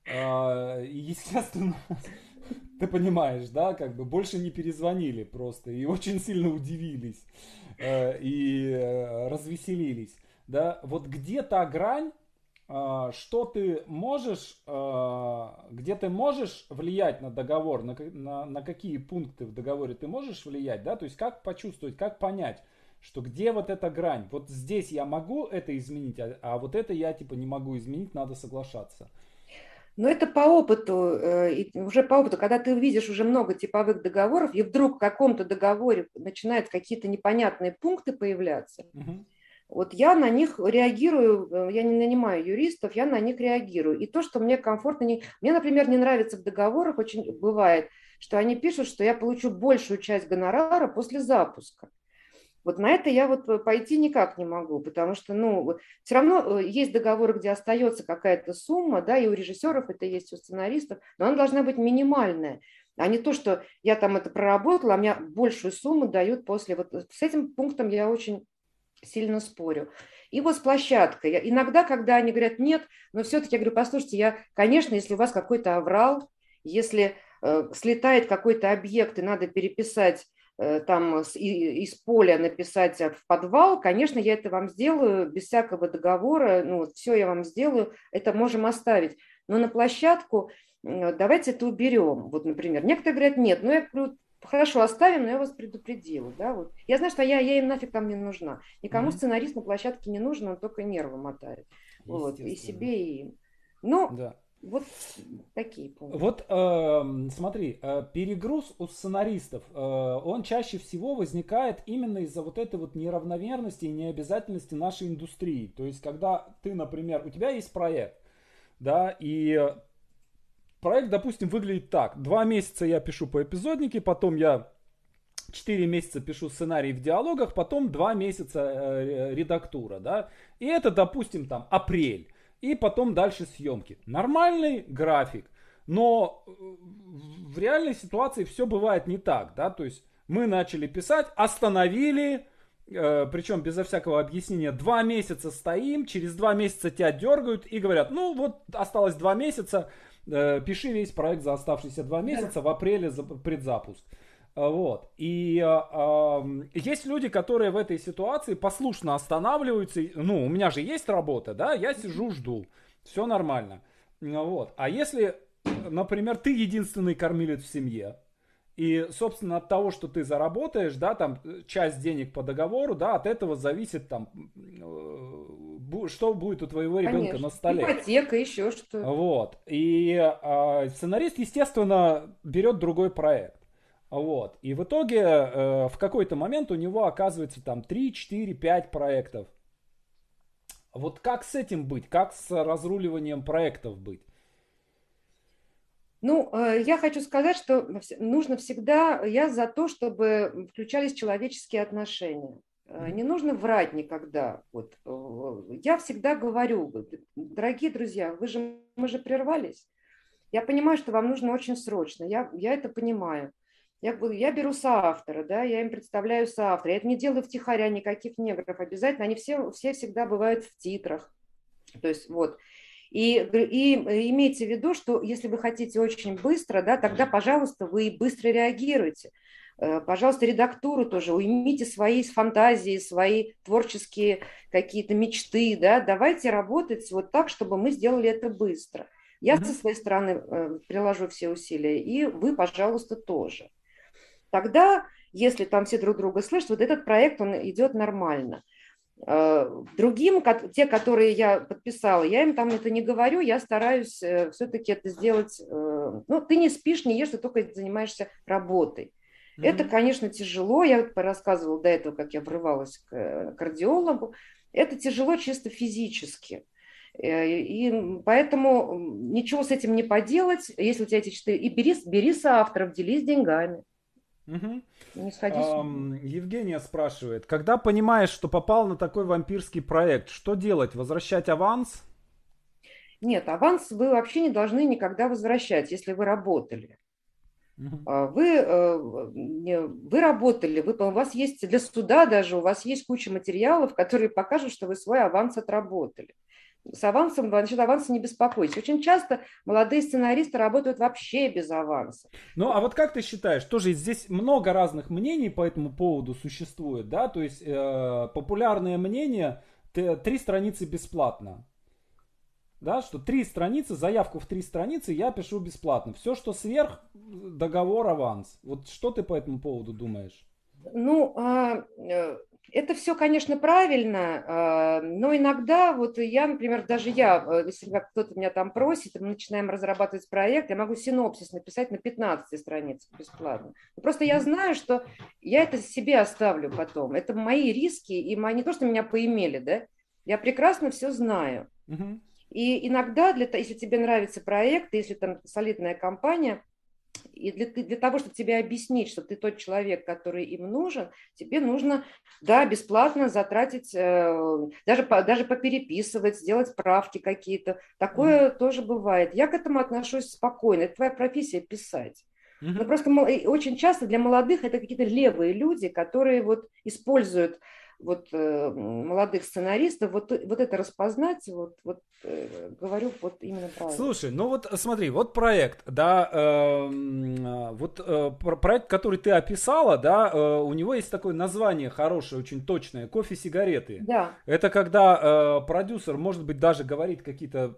А, естественно, *laughs* ты понимаешь, да, как бы больше не перезвонили просто и очень сильно удивились э, и развеселились. Да, вот где та грань, что ты можешь, а, где ты можешь влиять на договор, на, на, на какие пункты в договоре ты можешь влиять, да, то есть как почувствовать, как понять, что где вот эта грань, вот здесь я могу это изменить, а, а вот это я типа не могу изменить, надо соглашаться. Но это по опыту, э, уже по опыту, когда ты видишь уже много типовых договоров, и вдруг в каком-то договоре начинают какие-то непонятные пункты появляться, угу вот я на них реагирую, э, я не нанимаю юристов, я на них реагирую. И то, что мне комфортно, не... мне, например, не нравится в договорах, очень бывает, что они пишут, что я получу большую часть гонорара после запуска. Вот на это я вот э, пойти никак не могу, потому что, ну, все равно э, есть договоры, где остается какая-то сумма, да, и у режиссеров это есть, у сценаристов, но она должна быть минимальная, а не то, что я там это проработала, а мне большую сумму дают после. Вот с этим пунктом я очень сильно спорю. И вот с площадкой. Иногда, когда они говорят нет, но все-таки я говорю, послушайте, я, конечно, если у вас какой-то аврал, если э, слетает какой-то объект и надо переписать э, там из поля написать в подвал, конечно, я это вам сделаю без всякого договора, ну все я вам сделаю, это можем оставить. Но на площадку давайте это уберем. Вот, например, некоторые говорят, нет, ну я говорю, хорошо, оставим, но я вас предупредила. Да, вот. Я знаю, что я, я им нафиг там не нужна. Никому mm-hmm. сценарист на площадке не нужен, он только нервы мотает. Вот, и себе, и им. Ну, да. Вот такие пункты. Вот э, смотри, э, перегруз у сценаристов, э, он чаще всего возникает именно из-за вот этой вот неравномерности и необязательности нашей индустрии. То есть, когда ты, например, у тебя есть проект, да, и проект, допустим, выглядит так. Два месяца я пишу по эпизоднике, потом я 4 месяца пишу сценарий в диалогах, потом 2 месяца э, редактура, да. И это, допустим, там апрель. И потом дальше съемки. Нормальный график. Но э, в реальной ситуации все бывает не так, да. То есть мы начали писать, остановили, э, причем безо всякого объяснения, два месяца стоим, через два месяца тебя дергают и говорят, ну вот осталось два месяца, пиши весь проект за оставшиеся два месяца, в апреле за предзапуск. Э, вот. И э, есть люди, которые в этой ситуации послушно останавливаются. Ну, у меня же есть работа, да, я сижу, жду. Все нормально. Вот. А если, например, ты единственный кормилец в семье, и, собственно, от того, что ты заработаешь, да, там часть денег по договору, да, от этого зависит там, э, что будет у твоего ребенка Конечно. на столе. Ипотека, еще что. Вот. И э, сценарист, естественно, берет другой проект. Вот. И в итоге э, в какой-то момент у него оказывается там 3, 4, 5 проектов. Вот как с этим быть? Как с разруливанием проектов быть? Ну, э, я хочу сказать, что нужно всегда, я за то, чтобы включались человеческие отношения. Э, не нужно врать никогда. Вот. Э, я всегда говорю, дорогие друзья, вы же, мы же прервались. Я понимаю, что вам нужно очень срочно. Я, я это понимаю. Я, я беру соавтора, да, я им представляю соавтора. Я это не делаю втихаря никаких негров обязательно. Они все, все всегда бывают в титрах. То есть вот. И, и имейте в виду, что если вы хотите очень быстро, да, тогда, пожалуйста, вы быстро реагируйте. Э, пожалуйста, редактуру тоже, уймите свои фантазии, свои творческие какие-то мечты, да, давайте работать вот так, чтобы мы сделали это быстро. Я mm-hmm. со своей стороны э, приложу все усилия, и вы, пожалуйста, тоже. Тогда, если там все друг друга слышат, вот этот проект, он идет нормально. Э, другим, те, которые я подписала, я им там это не говорю, я стараюсь э, все-таки это сделать. Э, ну, ты не спишь, не ешь, ты только занимаешься работой. Mm-hmm. Это, конечно, тяжело. Я вот рассказывала до этого, как я врывалась к кардиологу. Это тяжело чисто физически. И поэтому ничего с этим не поделать. Если у тебя эти четыре... И бери, бери соавторов, делись деньгами. Угу. Не сходи эм, Евгения спрашивает, когда понимаешь, что попал на такой вампирский проект, что делать? Возвращать аванс? Нет, аванс вы вообще не должны никогда возвращать, если вы работали. Угу. Вы, э, вы работали, вы, у вас есть для суда даже, у вас есть куча материалов, которые покажут, что вы свой аванс отработали с авансом, насчет аванса не беспокойтесь. Очень часто молодые сценаристы работают вообще без аванса. Ну, а вот как ты считаешь, тоже здесь много разных мнений по этому поводу существует, да? То есть э, популярное мнение, три страницы бесплатно. да, что три страницы, заявку в три страницы я пишу бесплатно. Все, что сверх, договор аванс. Вот что ты по этому поводу думаешь? Ну, а, э, это все, конечно, правильно, а, но иногда, вот я, например, даже я, э, если кто-то меня там просит, мы начинаем разрабатывать проект, я могу синопсис написать на 15 страницах бесплатно. Просто я знаю, что я это себе оставлю потом. Это мои риски, и мои, не то, что меня поимели, да, я прекрасно все знаю. И иногда, для, если тебе нравится проект, если там солидная компания – и для, для того, чтобы тебе объяснить, что ты тот человек, который им нужен, тебе нужно, да, бесплатно затратить, э, даже, даже попереписывать, сделать правки какие-то. Такое mm. тоже бывает. Я к этому отношусь спокойно. Это твоя профессия писать. Mm-hmm. Но просто очень часто для молодых это какие-то левые люди, которые вот используют вот э, молодых сценаристов, вот, вот это распознать, вот, вот э, говорю вот именно правильно. Слушай, ну вот смотри, вот проект, да, э, вот э, проект, который ты описала, да, э, у него есть такое название хорошее, очень точное, кофе-сигареты. Да. Это когда э, продюсер, может быть, даже говорит какие-то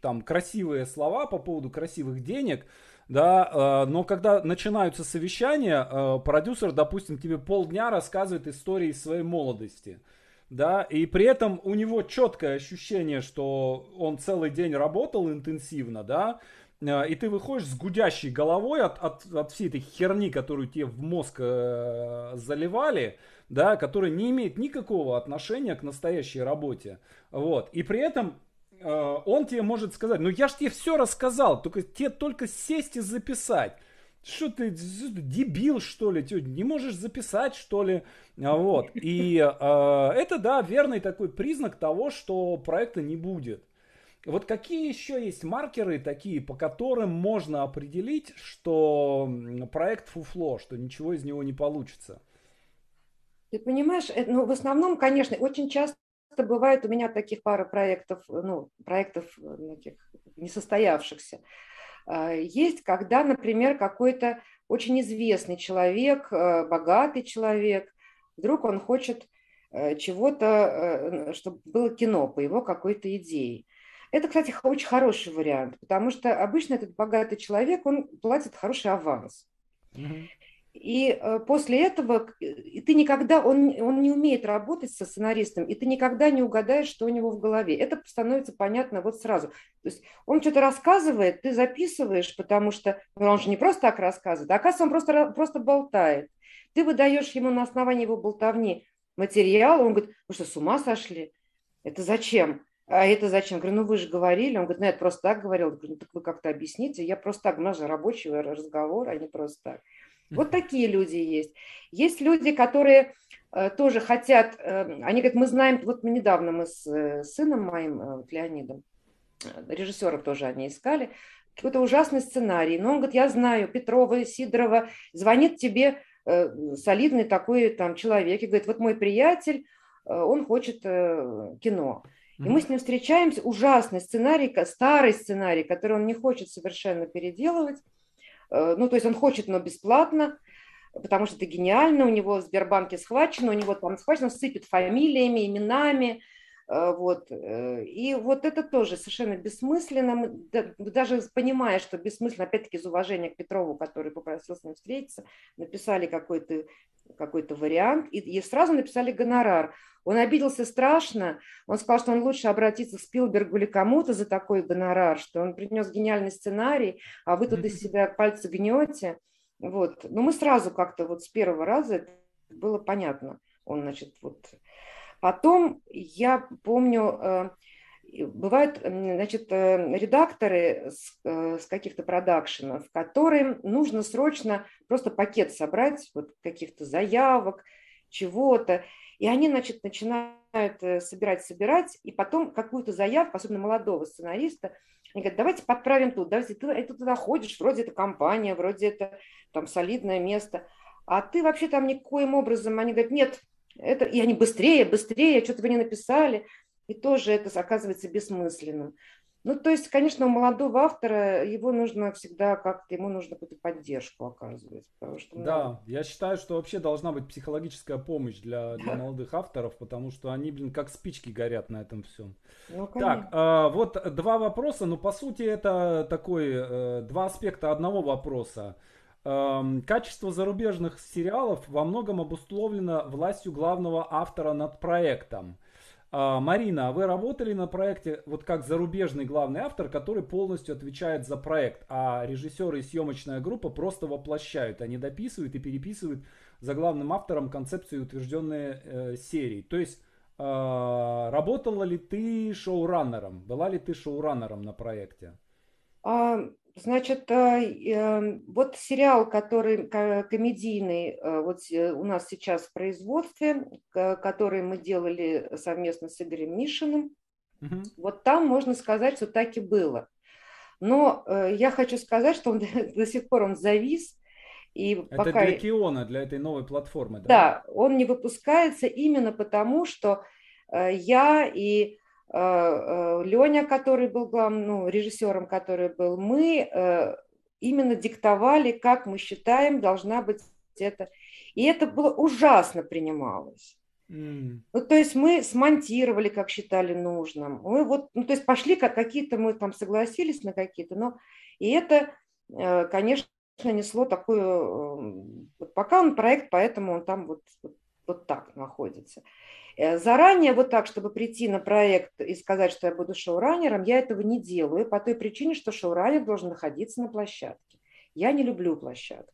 там красивые слова по поводу красивых денег, да, э, но когда начинаются совещания, э, продюсер, допустим, тебе полдня рассказывает истории своей молодости, да, и при этом у него четкое ощущение, что он целый день работал интенсивно, да, э, и ты выходишь с гудящей головой от, от, от всей этой херни, которую тебе в мозг э, заливали, да, которая не имеет никакого отношения к настоящей работе. Вот. И при этом он тебе может сказать, ну я же тебе все рассказал, только тебе только сесть и записать. Что ты, дебил, что ли? Ты не можешь записать, что ли? А, вот. И э, это, да, верный такой признак того, что проекта не будет. Вот какие еще есть маркеры такие, по которым можно определить, что проект фуфло, что ничего из него не получится? Ты понимаешь, э, ну, в основном, конечно, очень часто бывает у меня таких пара проектов, ну, проектов э, таких несостоявшихся. А, есть, когда, например, какой-то очень известный человек, э, богатый человек, вдруг он хочет э, чего-то, чтобы было кино по его какой-то идее. Это, кстати, очень хороший вариант, потому что обычно этот богатый человек, он платит хороший аванс. Mm-hmm. И э, после этого и ты никогда, он, он не умеет работать со сценаристом, и ты никогда не угадаешь, что у него в голове. Это становится понятно вот сразу. То есть он что-то рассказывает, ты записываешь, потому что ну, он же не просто так рассказывает, а оказывается, он просто, просто болтает. Ты выдаешь ему на основании его болтовни материал, он говорит, вы что, с ума сошли? Это зачем? А это зачем? Я говорю, ну вы же говорили. Он говорит, ну я просто так говорил. Я говорю, ну так вы как-то объясните. Я просто так, у нас же рабочий разговор, а не просто так. Вот такие люди есть. Есть люди, которые э, тоже хотят, э, они говорят, мы знаем, вот мы недавно мы с э, сыном моим, Леонидом, режиссеров тоже они искали, какой-то ужасный сценарий. Но он говорит, я знаю Петрова, Сидорова, звонит тебе солидный такой там человек и говорит, вот мой приятель, он хочет кино. И мы с ним встречаемся, ужасный сценарий, старый сценарий, который он не хочет совершенно переделывать. Э, ну, то есть он хочет, но бесплатно, потому что это гениально, у него в Сбербанке схвачено, у него там схвачено, сыпет фамилиями, именами, э, вот. Э, и вот это тоже совершенно бессмысленно, даже понимая, что бессмысленно, опять-таки из уважения к Петрову, который попросил с ним встретиться, написали какой-то какой вариант и, и сразу написали гонорар. Он обиделся страшно, он сказал, что он лучше обратиться к Спилбергу или кому-то за такой гонорар, что он принес гениальный сценарий, а вы тут из себя пальцы гнете. Вот. Но мы сразу как-то вот с первого раза это было понятно. Он, значит, вот... Потом я помню, э, бывают, значит, э, редакторы с, э, с каких-то продакшенов, которым нужно срочно просто пакет собрать, вот каких-то заявок, чего-то. И они, значит, начинают собирать, собирать, и потом какую-то заявку, особенно молодого сценариста, они говорят, давайте подправим тут, давайте ты, ты туда ходишь, вроде это компания, вроде это там солидное место, а ты вообще там никоим образом, они говорят, нет, это, и они быстрее, быстрее, что-то вы не написали, и тоже это оказывается бессмысленным. Ну, то есть, конечно, у молодого автора его нужно всегда как-то, ему нужно какую-то поддержку оказывать. Потому что, ну... Да, я считаю, что вообще должна быть психологическая помощь для, для *laughs* молодых авторов, потому что они, блин, как спички горят на этом всем. Ну, так, э, вот два вопроса, но по сути это такой, э, два аспекта одного вопроса. Э, качество зарубежных сериалов во многом обусловлено властью главного автора над проектом. А, Марина, а вы работали на проекте вот как зарубежный главный автор, который полностью отвечает за проект, а режиссеры и съемочная группа просто воплощают, они дописывают и переписывают за главным автором концепции утвержденные э, серии. То есть э, работала ли ты шоураннером? Была ли ты шоураннером на проекте? А, Значит, э, эм, вот сериал, который комедийный, э, вот у нас сейчас в производстве, который мы делали совместно с Игорем Мишиным, угу. вот там можно сказать, что так и было. Но э, я хочу сказать, что он *laughs* до сих пор он завис. И Это пока... для Киона, для этой новой платформы, да? Да, он не выпускается именно потому, что я и Э, э, Леня, который был главным, ну, режиссером, который был, мы э, именно диктовали, как мы считаем, должна быть это. И это было ужасно принималось. Mm. Ну, то есть мы смонтировали, как считали нужным. Мы вот, ну, то есть пошли, как какие-то мы там согласились на какие-то, но и это, конечно, несло такую, пока он проект, поэтому он там вот, вот, вот так находится. Э, заранее вот так, чтобы прийти на проект и сказать, что я буду шоураннером, я этого не делаю по той причине, что шоураннер должен находиться на площадке. Я не люблю площадку.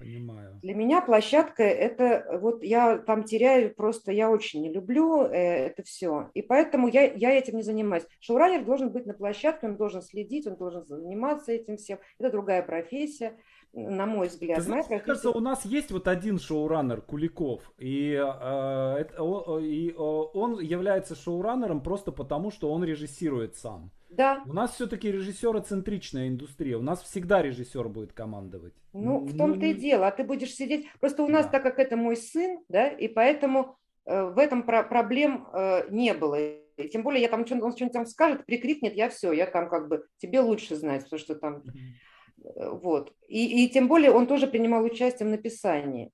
Понимаю. Для меня площадка это вот я там теряю просто, я очень не люблю э, это все. И поэтому я, я этим не занимаюсь. Шоураннер должен быть на площадке, он должен следить, он должен заниматься этим всем. Это другая профессия на мой взгляд. Ты знаешь, мне кажется, у нас есть вот один шоураннер Куликов, и, э, это, и он является шоураннером просто потому, что он режиссирует сам. Да. У нас все-таки режиссероцентричная индустрия. У нас всегда режиссер будет командовать. Ну, в том-то и дело. А ты будешь сидеть. Просто у нас, да. так как это мой сын, да, и поэтому э, в этом про- проблем э, не было. И тем более, я там что-нибудь, он что-нибудь там скажет, прикрикнет, я все, я там как бы тебе лучше знать, потому что там. Э, вот. И, и тем более он тоже принимал участие в написании.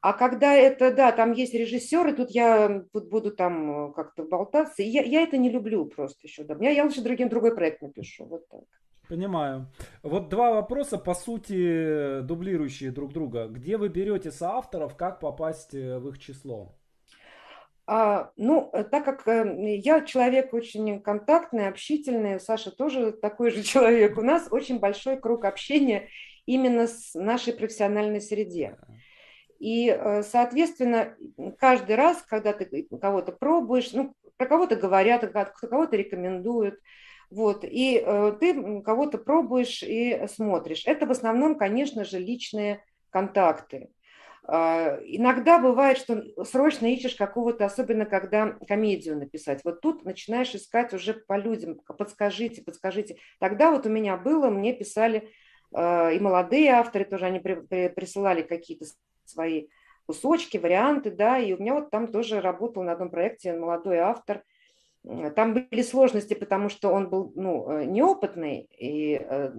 А когда это, да, там есть режиссеры, тут я тут буду там э, как-то болтаться. Я, я это не люблю просто еще. Да. Я, я лучше другим другой проект напишу. Вот так. Понимаю. Вот два вопроса, по сути, дублирующие друг друга. Где вы берете соавторов, как попасть э, в их число? А, ну, э, так как э, я человек очень контактный, общительный, Саша тоже такой же *laughs* человек, у нас очень большой круг общения именно с нашей профессиональной среде. И, э, соответственно, каждый раз, когда ты кого-то пробуешь, ну, про кого-то говорят, кого-то рекомендуют, вот, и ты кого-то пробуешь и смотришь. Это в основном, конечно же, личные контакты. А, иногда бывает, что срочно ищешь какого-то, особенно когда комедию написать. Вот тут начинаешь искать уже по людям, подскажите, подскажите. Тогда вот у меня было, мне писали а, и молодые авторы тоже, они присылали какие-то свои кусочки, варианты, да, и у меня вот там тоже работал на одном проекте молодой автор. Там были сложности, потому что он был ну, э, неопытный, и э,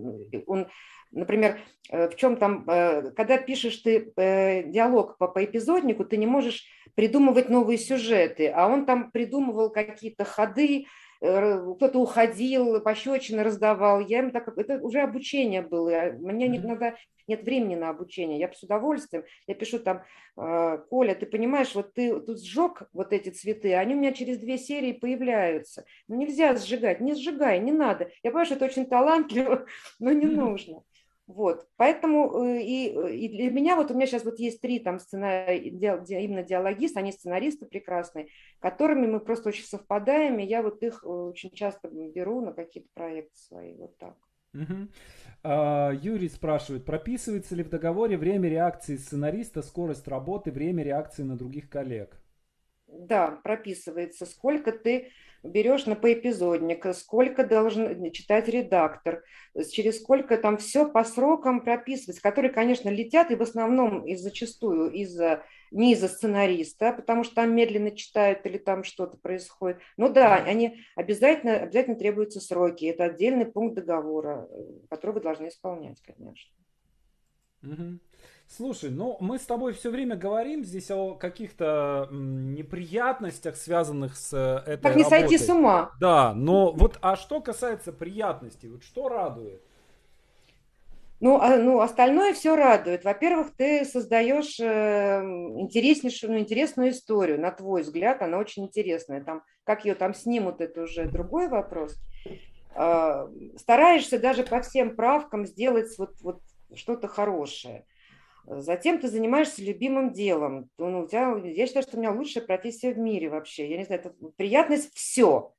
он Например, э, в чем там, э, когда пишешь ты э, диалог по, по эпизоднику, ты не можешь придумывать новые сюжеты, а он там придумывал какие-то ходы, кто-то уходил, пощечины раздавал. Я им так, это уже обучение было. Мне не надо, нет времени на обучение. Я с удовольствием, я пишу там, Коля, ты понимаешь, вот ты тут сжег вот эти цветы, они у меня через две серии появляются. Ну, нельзя сжигать, не сжигай, не надо. Я понимаю, что это очень талантливо, *laughs* но не нужно. Вот, поэтому э, и, э, и для меня вот у меня сейчас вот есть три там сценария, именно диалогисты, они сценаристы прекрасные, которыми мы просто очень совпадаем, и я вот их э, очень часто беру на какие-то проекты свои, вот так. Угу. А, Юрий спрашивает, прописывается ли в договоре время реакции сценариста, скорость работы, время реакции на других коллег? Да, прописывается. Сколько ты берешь на поэпизодник, сколько должен читать редактор, через сколько там все по срокам прописывается, которые, конечно, летят и в основном и зачастую из-за не из-за сценариста, потому что там медленно читают или там что-то происходит. Ну да, они обязательно, обязательно требуются сроки. Это отдельный пункт договора, э, который вы должны исполнять, конечно. Угу. Слушай, ну мы с тобой все время говорим здесь о каких-то неприятностях, связанных с э, этой Как не работой. сойти с ума. Да, но вот а что касается приятностей, вот что радует? Ну, а, ну, остальное все радует. Во-первых, ты создаешь э, интереснейшую, ну, интересную историю, на твой взгляд, она очень интересная. Там, как ее там снимут, это уже другой вопрос. Э, стараешься даже по всем правкам сделать вот, вот что-то хорошее. Затем ты занимаешься любимым делом. Ну, у тебя, я считаю, что у меня лучшая профессия в мире вообще. Я не знаю, это приятность все.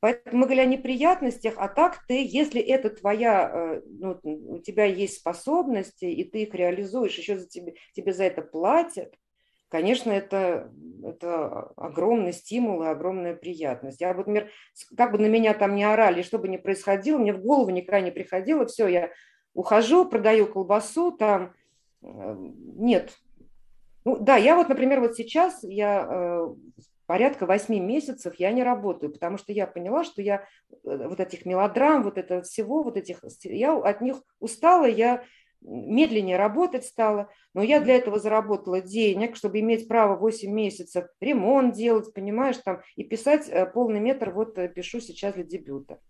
Поэтому мы говорим о неприятностях, а так ты, если это твоя, э, ну, у тебя есть способности, и ты их реализуешь, еще за тебе, тебе за это платят, конечно, это, это огромный стимул и огромная приятность. Я, вот, например, как бы на меня там не орали, что бы ни происходило, мне в голову никогда не приходило, все, я ухожу, продаю колбасу, там, нет. Ну, да, я вот, например, вот сейчас я э, порядка восьми месяцев я не работаю, потому что я поняла, что я э, вот этих мелодрам, вот этого всего, вот этих, я от них устала, я медленнее работать стала, но я для этого заработала денег, чтобы иметь право 8 месяцев ремонт делать, понимаешь, там, и писать э, полный метр, вот э, пишу сейчас для дебюта.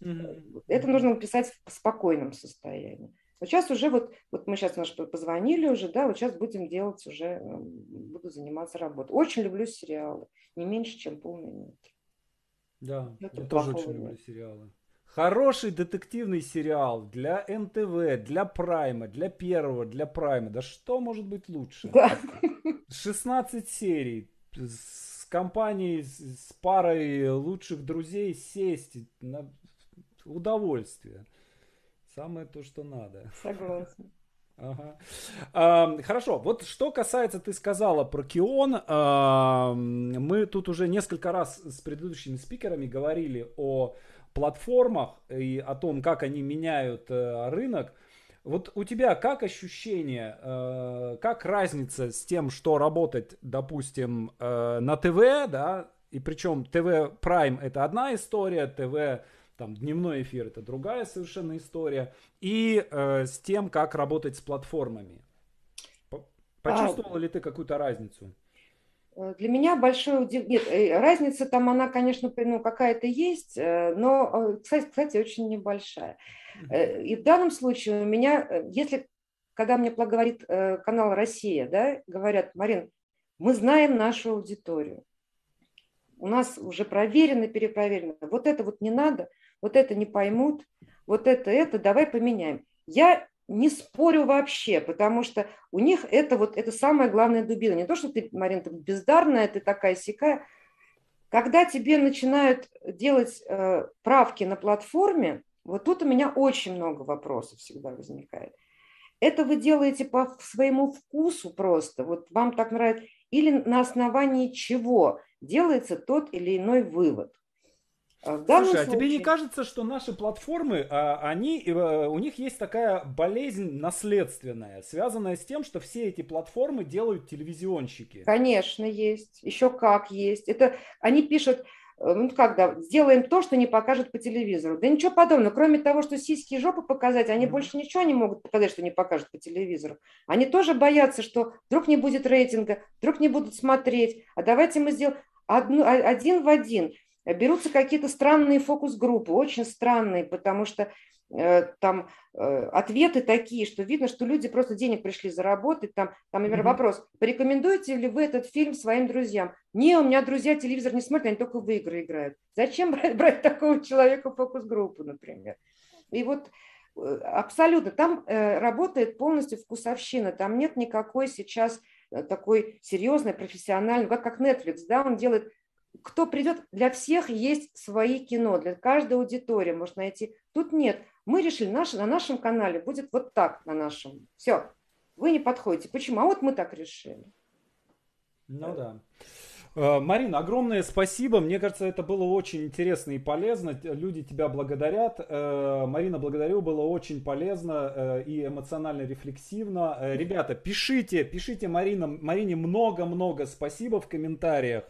Mm-hmm. Это нужно писать в спокойном состоянии. Сейчас уже вот, вот мы сейчас наш позвонили уже, да, вот сейчас будем делать уже, эм, буду заниматься работой. Очень люблю сериалы, не меньше, чем полминуты. Да, я тоже очень люблю сериалы. Хороший детективный сериал для НТВ, для Прайма, для Первого, для Прайма. Да что может быть лучше? Да. *laughs* 16 серий с компанией, с парой лучших друзей сесть на удовольствие. Самое то, что надо. Согласна. *laughs* Ага. А, хорошо, вот что касается, ты сказала про Кион, а, мы тут уже несколько раз с предыдущими спикерами говорили о платформах и о том, как они меняют э, рынок. Вот у тебя как ощущение, э, как разница с тем, что работать, допустим, э, на ТВ, да, и причем ТВ Prime это одна история, ТВ там дневной эфир это другая совершенно история, и э, с тем, как работать с платформами. Почувствовала а, ли ты какую-то разницу? Э, для меня большой удив... Нет, э, разница там, она, конечно, ну, какая-то есть, э, но, кстати, кстати, очень небольшая. И в данном случае у меня, если, когда мне говорит канал «Россия», да, говорят, Марин, мы знаем нашу аудиторию, у нас уже проверено, перепроверено, вот это вот не надо – вот это не поймут, вот это, это, давай поменяем. Я не спорю вообще, потому что у них это вот это самая главная дубина. Не то, что ты, Марина, ты бездарная, ты такая сякая. Когда тебе начинают делать э, правки на платформе, вот тут у меня очень много вопросов всегда возникает. Это вы делаете по своему вкусу просто, вот вам так нравится, или на основании чего делается тот или иной вывод. А Слушай, случае... а тебе не кажется, что наши платформы, а, они, э, у них есть такая болезнь наследственная, связанная с тем, что все эти платформы делают телевизионщики? Конечно, есть. Еще как есть. Это они пишут, э, ну как да, сделаем то, что не покажут по телевизору. Да ничего подобного. Кроме того, что сиськи и жопы показать, они mm-hmm. больше ничего не могут показать, что не покажут по телевизору. Они тоже боятся, что вдруг не будет рейтинга, вдруг не будут смотреть. А давайте мы сделаем одну, один в один берутся какие-то странные фокус-группы, очень странные, потому что э, там э, ответы такие, что видно, что люди просто денег пришли заработать. Там, там например, mm-hmm. вопрос, порекомендуете ли вы этот фильм своим друзьям? Не, у меня друзья телевизор не смотрят, они только в игры играют. Зачем *laughs* брать, брать такого человека в фокус-группу, например? И вот э, абсолютно, там э, работает полностью вкусовщина, там нет никакой сейчас э, такой серьезной, профессиональной, как, как Netflix, да, он делает кто придет, для всех есть свои кино, для каждой аудитории можно найти. Тут нет. Мы решили, наш, на нашем канале будет вот так, на нашем. Все, вы не подходите. Почему? А вот мы так решили. Ну да. Э, Марина, огромное спасибо. Мне кажется, это было очень интересно и полезно. Люди тебя благодарят. Э, Марина, благодарю. Было очень полезно э, и эмоционально рефлексивно. Ребята, пишите, пишите Марина, Марине много-много спасибо в комментариях.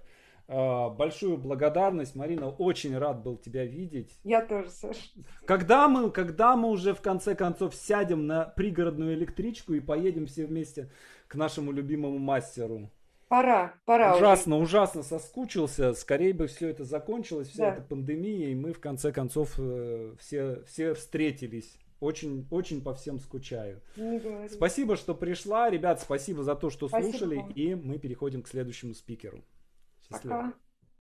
Большую благодарность, Марина, очень рад был тебя видеть. Я тоже, Саш. Когда мы, когда мы уже в конце концов сядем на пригородную электричку и поедем все вместе к нашему любимому мастеру? Пора, пора. Ужасно, уже. ужасно соскучился. Скорее бы все это закончилось, вся да. эта пандемия, и мы в конце концов э, все, все встретились. Очень, очень по всем скучаю. Спасибо, что пришла. Ребят, спасибо за то, что спасибо слушали. Вам. И мы переходим к следующему спикеру. Счастливо. Пока.